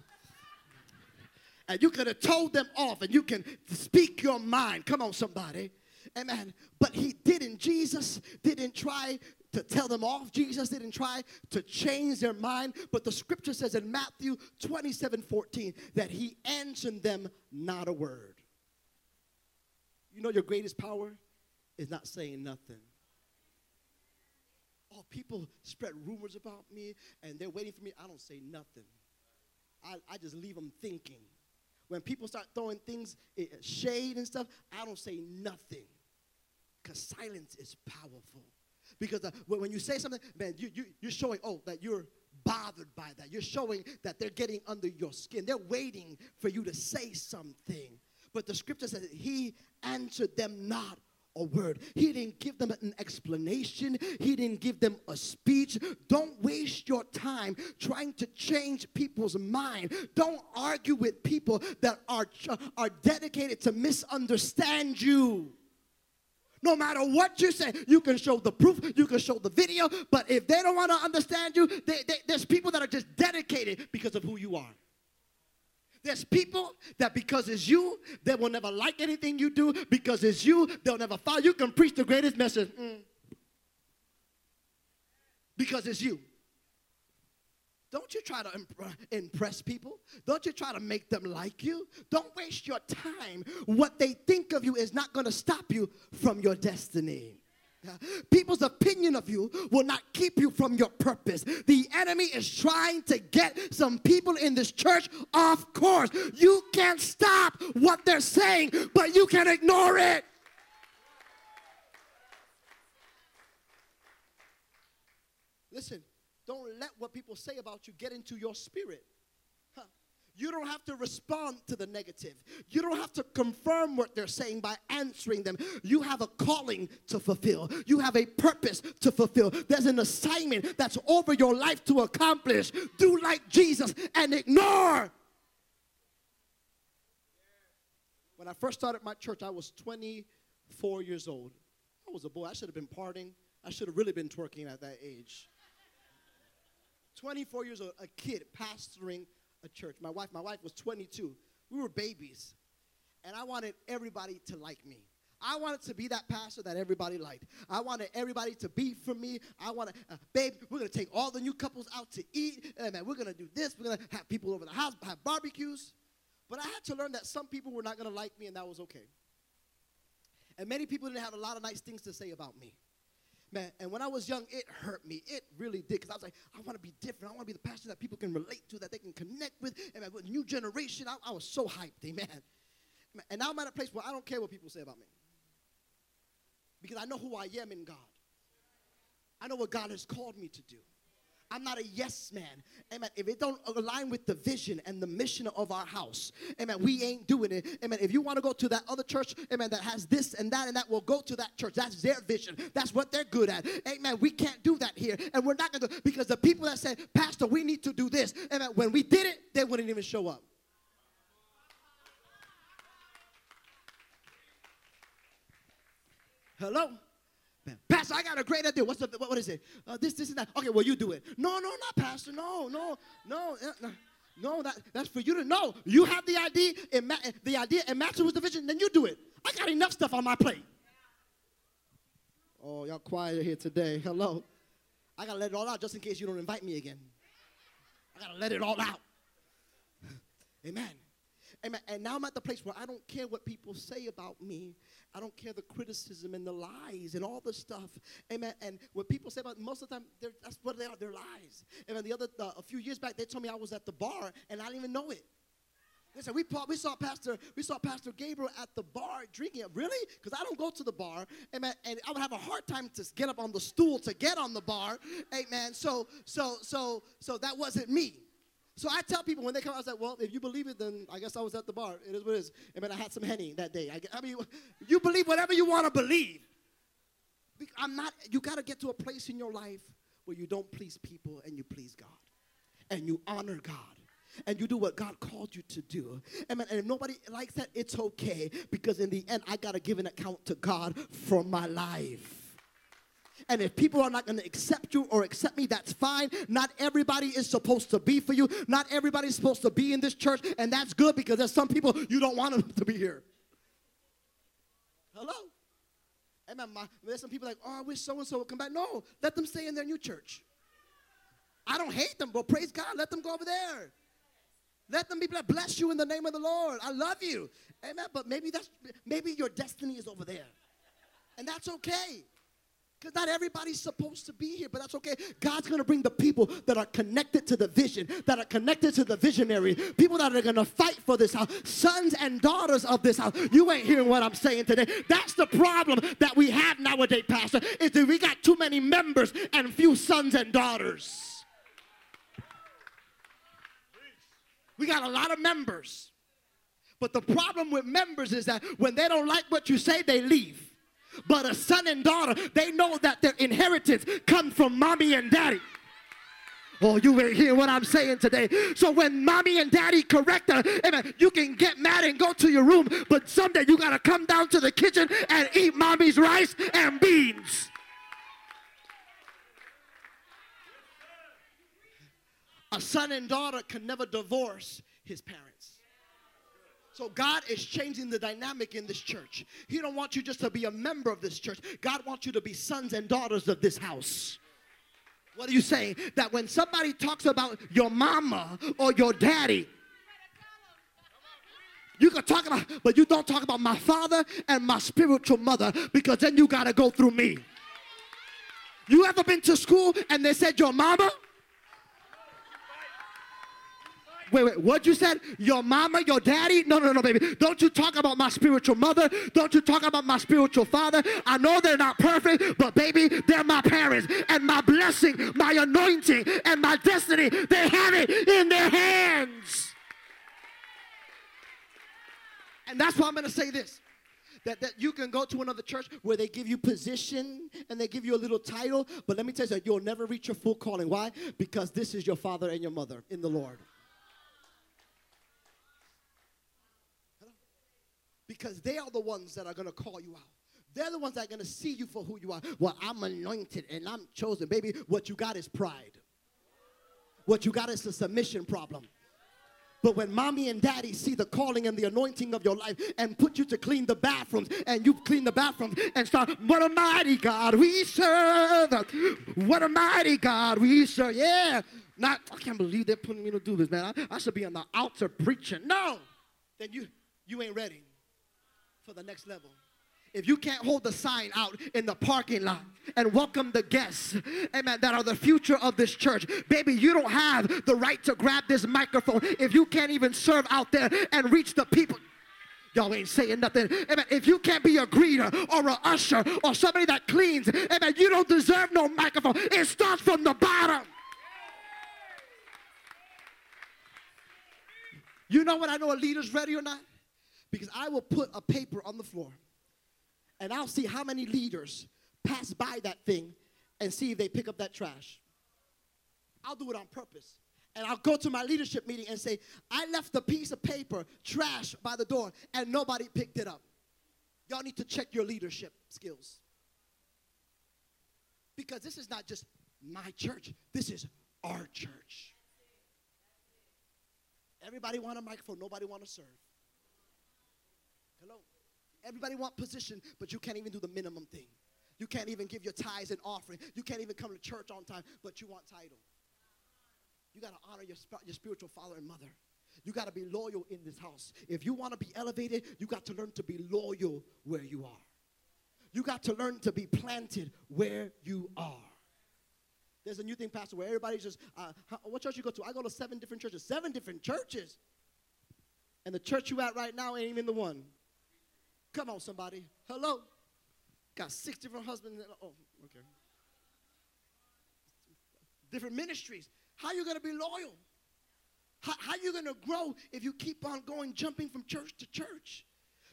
And you could have told them off and you can speak your mind. Come on, somebody. Amen. But he didn't. Jesus didn't try to tell them off. Jesus didn't try to change their mind. But the scripture says in Matthew 27 14 that he answered them not a word. You know, your greatest power is not saying nothing. Oh, people spread rumors about me and they're waiting for me. I don't say nothing. I, I just leave them thinking. When people start throwing things, eh, shade and stuff, I don't say nothing. Because silence is powerful. Because uh, when you say something, man, you, you, you're showing, oh, that you're bothered by that. You're showing that they're getting under your skin. They're waiting for you to say something. But the scripture says he answered them not a word. He didn't give them an explanation. He didn't give them a speech. Don't waste your time trying to change people's mind. Don't argue with people that are, are dedicated to misunderstand you. No matter what you say, you can show the proof, you can show the video, but if they don't want to understand you, they, they, there's people that are just dedicated because of who you are. There's people that because it's you, they will never like anything you do. Because it's you, they'll never follow. You can preach the greatest message. Mm. Because it's you. Don't you try to impress people. Don't you try to make them like you. Don't waste your time. What they think of you is not going to stop you from your destiny. People's opinion of you will not keep you from your purpose. The enemy is trying to get some people in this church off course. You can't stop what they're saying, but you can ignore it. Listen, don't let what people say about you get into your spirit. You don't have to respond to the negative. You don't have to confirm what they're saying by answering them. You have a calling to fulfill, you have a purpose to fulfill. There's an assignment that's over your life to accomplish. Do like Jesus and ignore. When I first started my church, I was 24 years old. I was a boy. I should have been partying. I should have really been twerking at that age. 24 years old, a kid pastoring a church. My wife, my wife was 22. We were babies. And I wanted everybody to like me. I wanted to be that pastor that everybody liked. I wanted everybody to be for me. I wanted, uh, babe, we're going to take all the new couples out to eat. And man, we're going to do this. We're going to have people over the house, have barbecues. But I had to learn that some people were not going to like me, and that was okay. And many people didn't have a lot of nice things to say about me. Man, and when I was young, it hurt me. It really did. Because I was like, I want to be different. I want to be the pastor that people can relate to, that they can connect with. And with new generation, I, I was so hyped, amen. And now I'm at a place where I don't care what people say about me. Because I know who I am in God. I know what God has called me to do. I'm not a yes man. Amen. If it don't align with the vision and the mission of our house, amen, we ain't doing it. Amen. If you want to go to that other church, amen, that has this and that and that, will go to that church. That's their vision. That's what they're good at. Amen. We can't do that here. And we're not going to, because the people that say, Pastor, we need to do this, amen, when we did it, they wouldn't even show up. Hello? Pastor, I got a great idea. What's the, what, what is it? Uh, this, this, and that. Okay, well, you do it. No, no, not Pastor. No, no, no. Uh, no. No, that, that's for you to know. You have the idea, ma- the idea, and match it with the vision, then you do it. I got enough stuff on my plate. Oh, y'all quiet here today. Hello. I gotta let it all out just in case you don't invite me again. I gotta let it all out. Amen. Amen. And now I'm at the place where I don't care what people say about me. I don't care the criticism and the lies and all the stuff. Amen. And what people say about most of the time, that's what they are. They're lies. Amen. The other, uh, a few years back, they told me I was at the bar and I didn't even know it. They said we, we saw Pastor we saw Pastor Gabriel at the bar drinking. Really? Because I don't go to the bar, amen. And I would have a hard time to get up on the stool to get on the bar, amen. So so so so that wasn't me. So I tell people when they come, I like, well, if you believe it, then I guess I was at the bar. It is what it is. I mean, I had some Henny that day. I, I mean, you believe whatever you want to believe. I'm not, you got to get to a place in your life where you don't please people and you please God. And you honor God and you do what God called you to do. Amen. And if nobody likes that, it's okay because in the end, I got to give an account to God for my life. And if people are not going to accept you or accept me, that's fine. Not everybody is supposed to be for you. Not everybody's supposed to be in this church. And that's good because there's some people you don't want them to be here. Hello? Amen. There's some people like, oh, I wish so and so would come back. No, let them stay in their new church. I don't hate them, but praise God, let them go over there. Let them be blessed. Bless you in the name of the Lord. I love you. Amen. But maybe that's maybe your destiny is over there. And that's okay. Because not everybody's supposed to be here, but that's okay. God's going to bring the people that are connected to the vision, that are connected to the visionary, people that are going to fight for this house, sons and daughters of this house. You ain't hearing what I'm saying today. That's the problem that we have nowadays, Pastor, is that we got too many members and few sons and daughters. We got a lot of members. But the problem with members is that when they don't like what you say, they leave. But a son and daughter, they know that their inheritance comes from mommy and daddy. Oh, you ain't hear what I'm saying today. So when mommy and daddy correct her, amen, you can get mad and go to your room, but someday you gotta come down to the kitchen and eat mommy's rice and beans. A son and daughter can never divorce his parents. So God is changing the dynamic in this church. He don't want you just to be a member of this church. God wants you to be sons and daughters of this house. What are you saying? That when somebody talks about your mama or your daddy, you can talk about, but you don't talk about my father and my spiritual mother because then you got to go through me. You ever been to school and they said your mama? Wait, wait, what you said? Your mama, your daddy? No, no, no, baby. Don't you talk about my spiritual mother. Don't you talk about my spiritual father. I know they're not perfect, but baby, they're my parents. And my blessing, my anointing, and my destiny, they have it in their hands. And that's why I'm going to say this. That, that you can go to another church where they give you position and they give you a little title, but let me tell you you'll never reach your full calling. Why? Because this is your father and your mother in the Lord. Because they are the ones that are going to call you out. They're the ones that are going to see you for who you are. Well, I'm anointed and I'm chosen. Baby, what you got is pride. What you got is a submission problem. But when mommy and daddy see the calling and the anointing of your life and put you to clean the bathrooms and you clean the bathrooms and start, what a mighty God we serve. What a mighty God we serve. Yeah. Not, I can't believe they're putting me to do this, man. I, I should be on the altar preaching. No. Then you, you ain't ready for the next level if you can't hold the sign out in the parking lot and welcome the guests, amen, that are the future of this church, baby, you don't have the right to grab this microphone if you can't even serve out there and reach the people. Y'all ain't saying nothing. Amen. If you can't be a greeter or a usher or somebody that cleans, amen, you don't deserve no microphone. It starts from the bottom. You know when I know a leader's ready or not? Because I will put a paper on the floor and I'll see how many leaders pass by that thing and see if they pick up that trash. I'll do it on purpose. And I'll go to my leadership meeting and say, I left a piece of paper, trash by the door, and nobody picked it up. Y'all need to check your leadership skills. Because this is not just my church, this is our church. Everybody want a microphone, nobody want to serve. Hello? Everybody want position, but you can't even do the minimum thing. You can't even give your tithes and offering. You can't even come to church on time, but you want title. You got to honor your, your spiritual father and mother. You got to be loyal in this house. If you want to be elevated, you got to learn to be loyal where you are. You got to learn to be planted where you are. There's a new thing, Pastor, where everybody's just, uh, what church you go to? I go to seven different churches. Seven different churches. And the church you at right now ain't even the one. Come on, somebody. Hello. Got six different husbands. Oh, okay. Different ministries. How you going to be loyal? How, how you going to grow if you keep on going, jumping from church to church?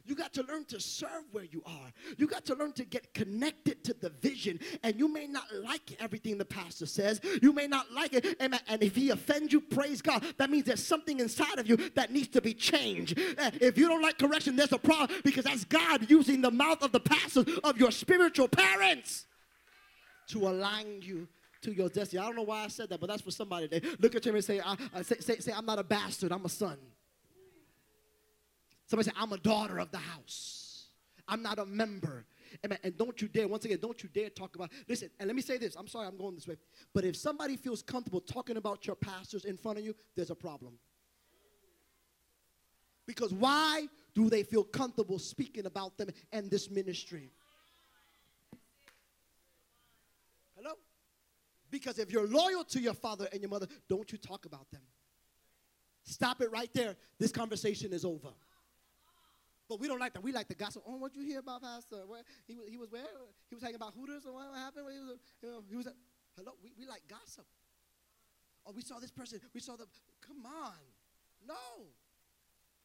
You got to learn to serve where you are. You got to learn to get connected to the vision. And you may not like everything the pastor says. You may not like it. And if he offends you, praise God. That means there's something inside of you that needs to be changed. If you don't like correction, there's a problem because that's God using the mouth of the pastor of your spiritual parents to align you to your destiny. I don't know why I said that, but that's for somebody. They look at him and say, I, I say, say, say, I'm not a bastard, I'm a son. Somebody say, I'm a daughter of the house. I'm not a member. Amen. And don't you dare, once again, don't you dare talk about, listen, and let me say this. I'm sorry I'm going this way. But if somebody feels comfortable talking about your pastors in front of you, there's a problem. Because why do they feel comfortable speaking about them and this ministry? Hello? Because if you're loyal to your father and your mother, don't you talk about them. Stop it right there. This conversation is over. But we don't like that. We like the gossip. Oh, what you hear about Pastor? Where, he, was, he was where? He was talking about Hooters or what happened? He was, you know, he was hello, we, we like gossip. Oh, we saw this person. We saw the, come on. No.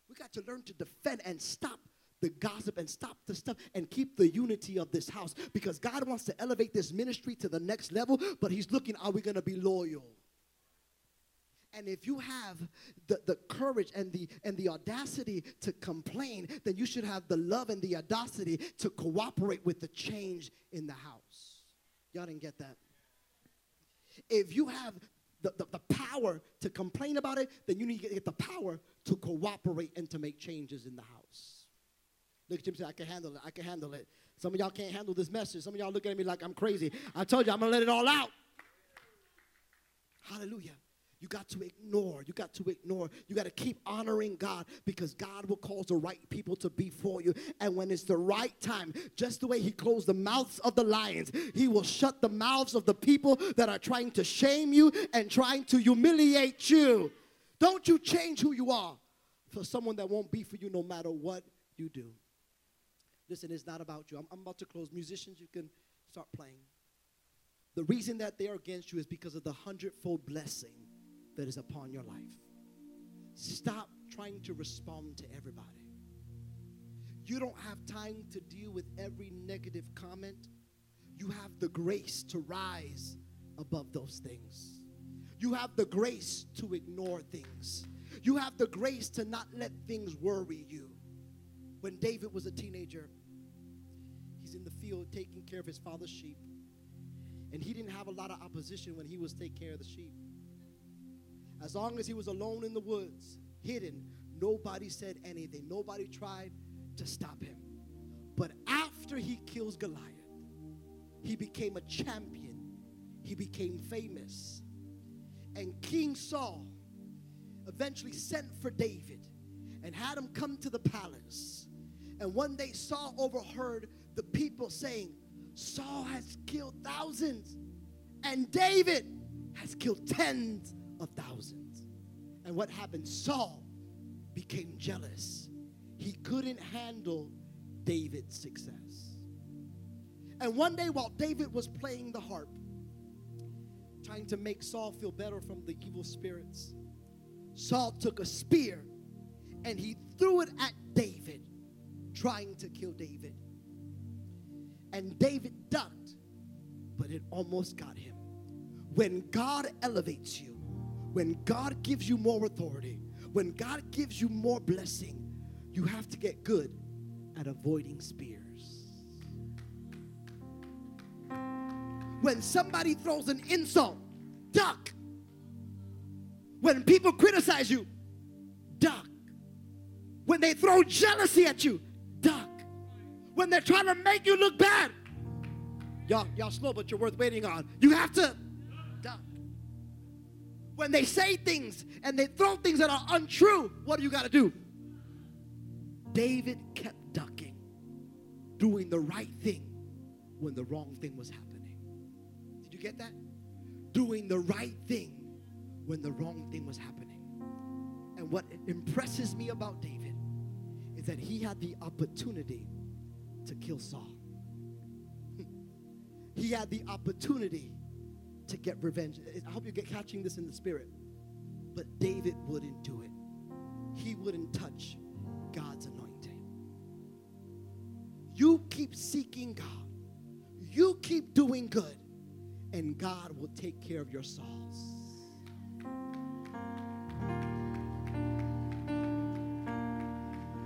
We got to learn to defend and stop the gossip and stop the stuff and keep the unity of this house because God wants to elevate this ministry to the next level, but He's looking, are we going to be loyal? And if you have the, the courage and the, and the audacity to complain, then you should have the love and the audacity to cooperate with the change in the house. Y'all didn't get that. If you have the, the, the power to complain about it, then you need to get the power to cooperate and to make changes in the house. Look at Jim say, I can handle it. I can handle it. Some of y'all can't handle this message. Some of y'all looking at me like I'm crazy. I told you I'm gonna let it all out. Hallelujah. You got to ignore. You got to ignore. You got to keep honoring God because God will cause the right people to be for you. And when it's the right time, just the way He closed the mouths of the lions, He will shut the mouths of the people that are trying to shame you and trying to humiliate you. Don't you change who you are for someone that won't be for you no matter what you do. Listen, it's not about you. I'm, I'm about to close. Musicians, you can start playing. The reason that they are against you is because of the hundredfold blessing that is upon your life. Stop trying to respond to everybody. You don't have time to deal with every negative comment. You have the grace to rise above those things. You have the grace to ignore things. You have the grace to not let things worry you. When David was a teenager, he's in the field taking care of his father's sheep. And he didn't have a lot of opposition when he was taking care of the sheep. As long as he was alone in the woods, hidden, nobody said anything. Nobody tried to stop him. But after he kills Goliath, he became a champion. He became famous. And King Saul eventually sent for David and had him come to the palace. And one day Saul overheard the people saying, Saul has killed thousands, and David has killed tens of thousands. And what happened? Saul became jealous. He couldn't handle David's success. And one day, while David was playing the harp, trying to make Saul feel better from the evil spirits, Saul took a spear and he threw it at David, trying to kill David. And David ducked, but it almost got him. When God elevates you, when God gives you more authority, when God gives you more blessing, you have to get good at avoiding spears. When somebody throws an insult, duck. When people criticize you, duck. When they throw jealousy at you, duck. When they're trying to make you look bad, y'all, y'all slow, but you're worth waiting on. You have to. When they say things and they throw things that are untrue, what do you got to do? David kept ducking, doing the right thing when the wrong thing was happening. Did you get that? Doing the right thing when the wrong thing was happening. And what impresses me about David is that he had the opportunity to kill Saul. he had the opportunity to get revenge. I hope you get catching this in the spirit. But David wouldn't do it. He wouldn't touch God's anointing. You keep seeking God. You keep doing good, and God will take care of your souls.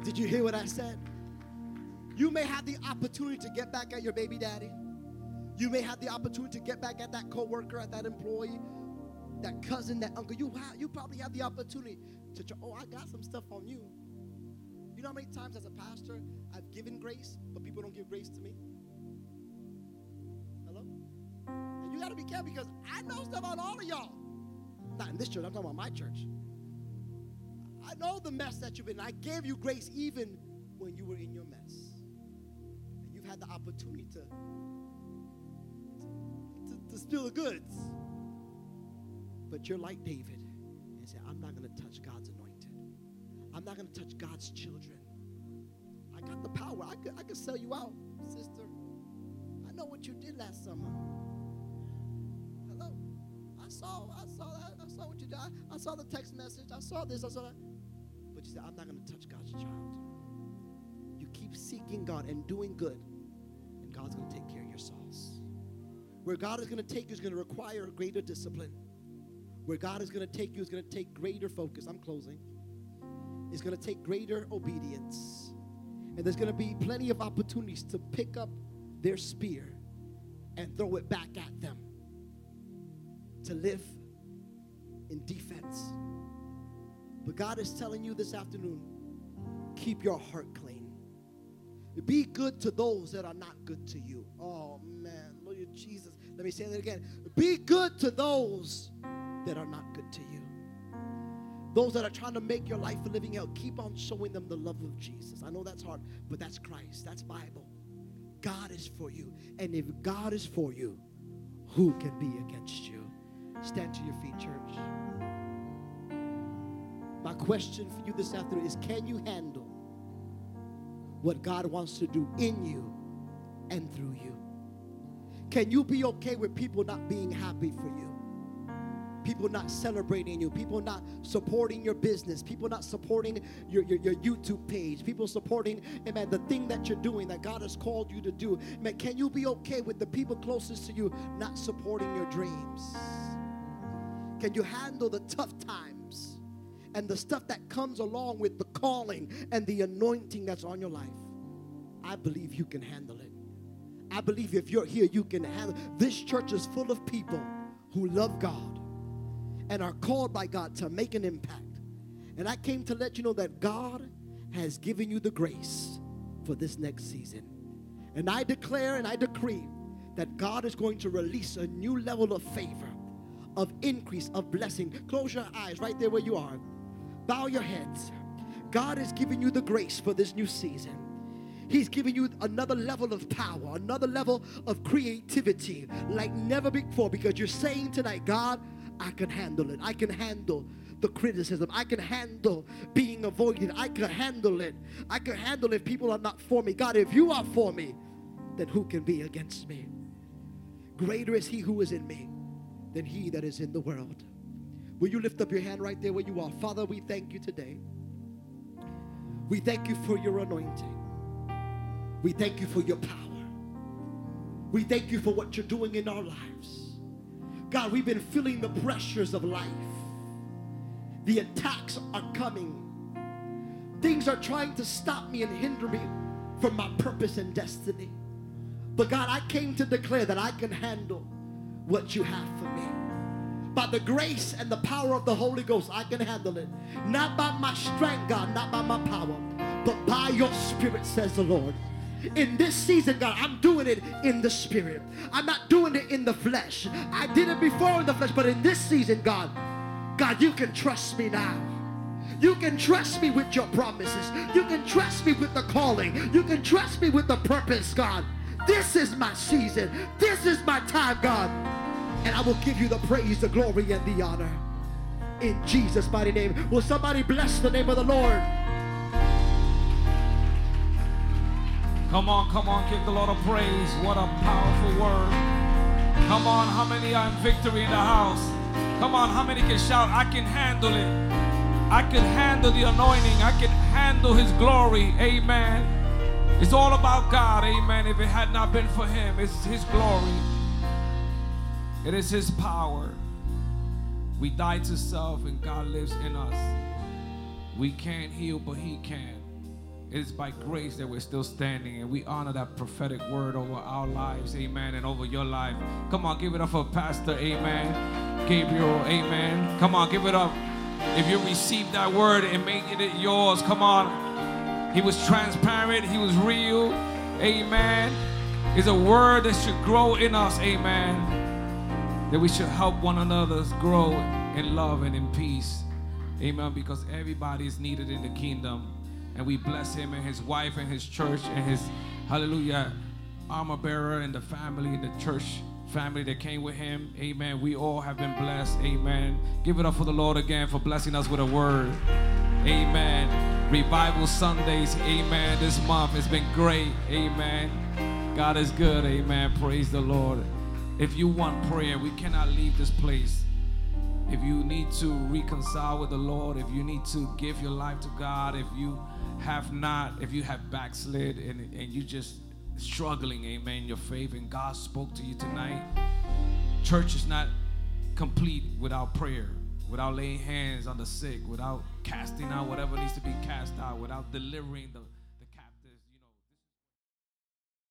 Did you hear what I said? You may have the opportunity to get back at your baby daddy. You may have the opportunity to get back at that coworker, at that employee, that cousin, that uncle. You have, you probably have the opportunity to. Try, oh, I got some stuff on you. You know how many times as a pastor I've given grace, but people don't give grace to me. Hello. And you got to be careful because I know stuff on all of y'all. Not in this church. I'm talking about my church. I know the mess that you've been. I gave you grace even when you were in your mess. And you've had the opportunity to, to, steal the goods. But you're like David and say, I'm not going to touch God's anointed. I'm not going to touch God's children. I got the power. I could, I could sell you out, sister. I know what you did last summer. Hello. I saw, I saw that. I saw what you did. I, I saw the text message. I saw this. I saw that. But you said, I'm not going to touch God's child. You keep seeking God and doing good, and God's going to take Where God is going to take you is going to require greater discipline. Where God is going to take you is going to take greater focus. I'm closing. It's going to take greater obedience. And there's going to be plenty of opportunities to pick up their spear and throw it back at them. To live in defense. But God is telling you this afternoon keep your heart clean. Be good to those that are not good to you. Oh, Jesus. Let me say that again. Be good to those that are not good to you. Those that are trying to make your life a living hell, keep on showing them the love of Jesus. I know that's hard, but that's Christ. That's Bible. God is for you. And if God is for you, who can be against you? Stand to your feet, church. My question for you this afternoon is can you handle what God wants to do in you and through you? Can you be okay with people not being happy for you? people not celebrating you, people not supporting your business, people not supporting your, your, your YouTube page, people supporting, amen, the thing that you're doing that God has called you to do. Man, can you be okay with the people closest to you not supporting your dreams? Can you handle the tough times and the stuff that comes along with the calling and the anointing that's on your life? I believe you can handle it. I believe if you're here, you can handle. This church is full of people who love God and are called by God to make an impact. And I came to let you know that God has given you the grace for this next season. And I declare and I decree that God is going to release a new level of favor, of increase, of blessing. Close your eyes right there where you are. Bow your heads. God is giving you the grace for this new season. He's giving you another level of power, another level of creativity like never before because you're saying tonight, God, I can handle it. I can handle the criticism. I can handle being avoided. I can handle it. I can handle if people are not for me. God, if you are for me, then who can be against me? Greater is he who is in me than he that is in the world. Will you lift up your hand right there where you are? Father, we thank you today. We thank you for your anointing. We thank you for your power. We thank you for what you're doing in our lives. God, we've been feeling the pressures of life. The attacks are coming. Things are trying to stop me and hinder me from my purpose and destiny. But God, I came to declare that I can handle what you have for me. By the grace and the power of the Holy Ghost, I can handle it. Not by my strength, God, not by my power, but by your spirit, says the Lord. In this season, God, I'm doing it in the spirit. I'm not doing it in the flesh. I did it before in the flesh, but in this season, God, God, you can trust me now. You can trust me with your promises. You can trust me with the calling. You can trust me with the purpose, God. This is my season. This is my time, God. And I will give you the praise, the glory, and the honor. In Jesus' mighty name. Will somebody bless the name of the Lord? Come on, come on, give the Lord a praise. What a powerful word. Come on, how many are in victory in the house? Come on, how many can shout, I can handle it? I can handle the anointing. I can handle his glory. Amen. It's all about God. Amen. If it had not been for him, it's his glory. It is his power. We die to self and God lives in us. We can't heal, but he can. It is by grace that we're still standing, and we honor that prophetic word over our lives, amen, and over your life. Come on, give it up for Pastor, amen. Gabriel, amen. Come on, give it up. If you receive that word and make it yours, come on. He was transparent, he was real, amen. It's a word that should grow in us, amen. That we should help one another grow in love and in peace, amen, because everybody is needed in the kingdom and we bless him and his wife and his church and his hallelujah armor bearer and the family and the church family that came with him. Amen. We all have been blessed. Amen. Give it up for the lord again for blessing us with a word. Amen. Revival sundays. Amen. This month has been great. Amen. God is good. Amen. Praise the lord. If you want prayer we cannot leave this place. If you need to reconcile with the lord if you need to give your life to god if you have not, if you have backslid and, and you just struggling, amen, your faith, and God spoke to you tonight, church is not complete without prayer, without laying hands on the sick, without casting out whatever needs to be cast out, without delivering the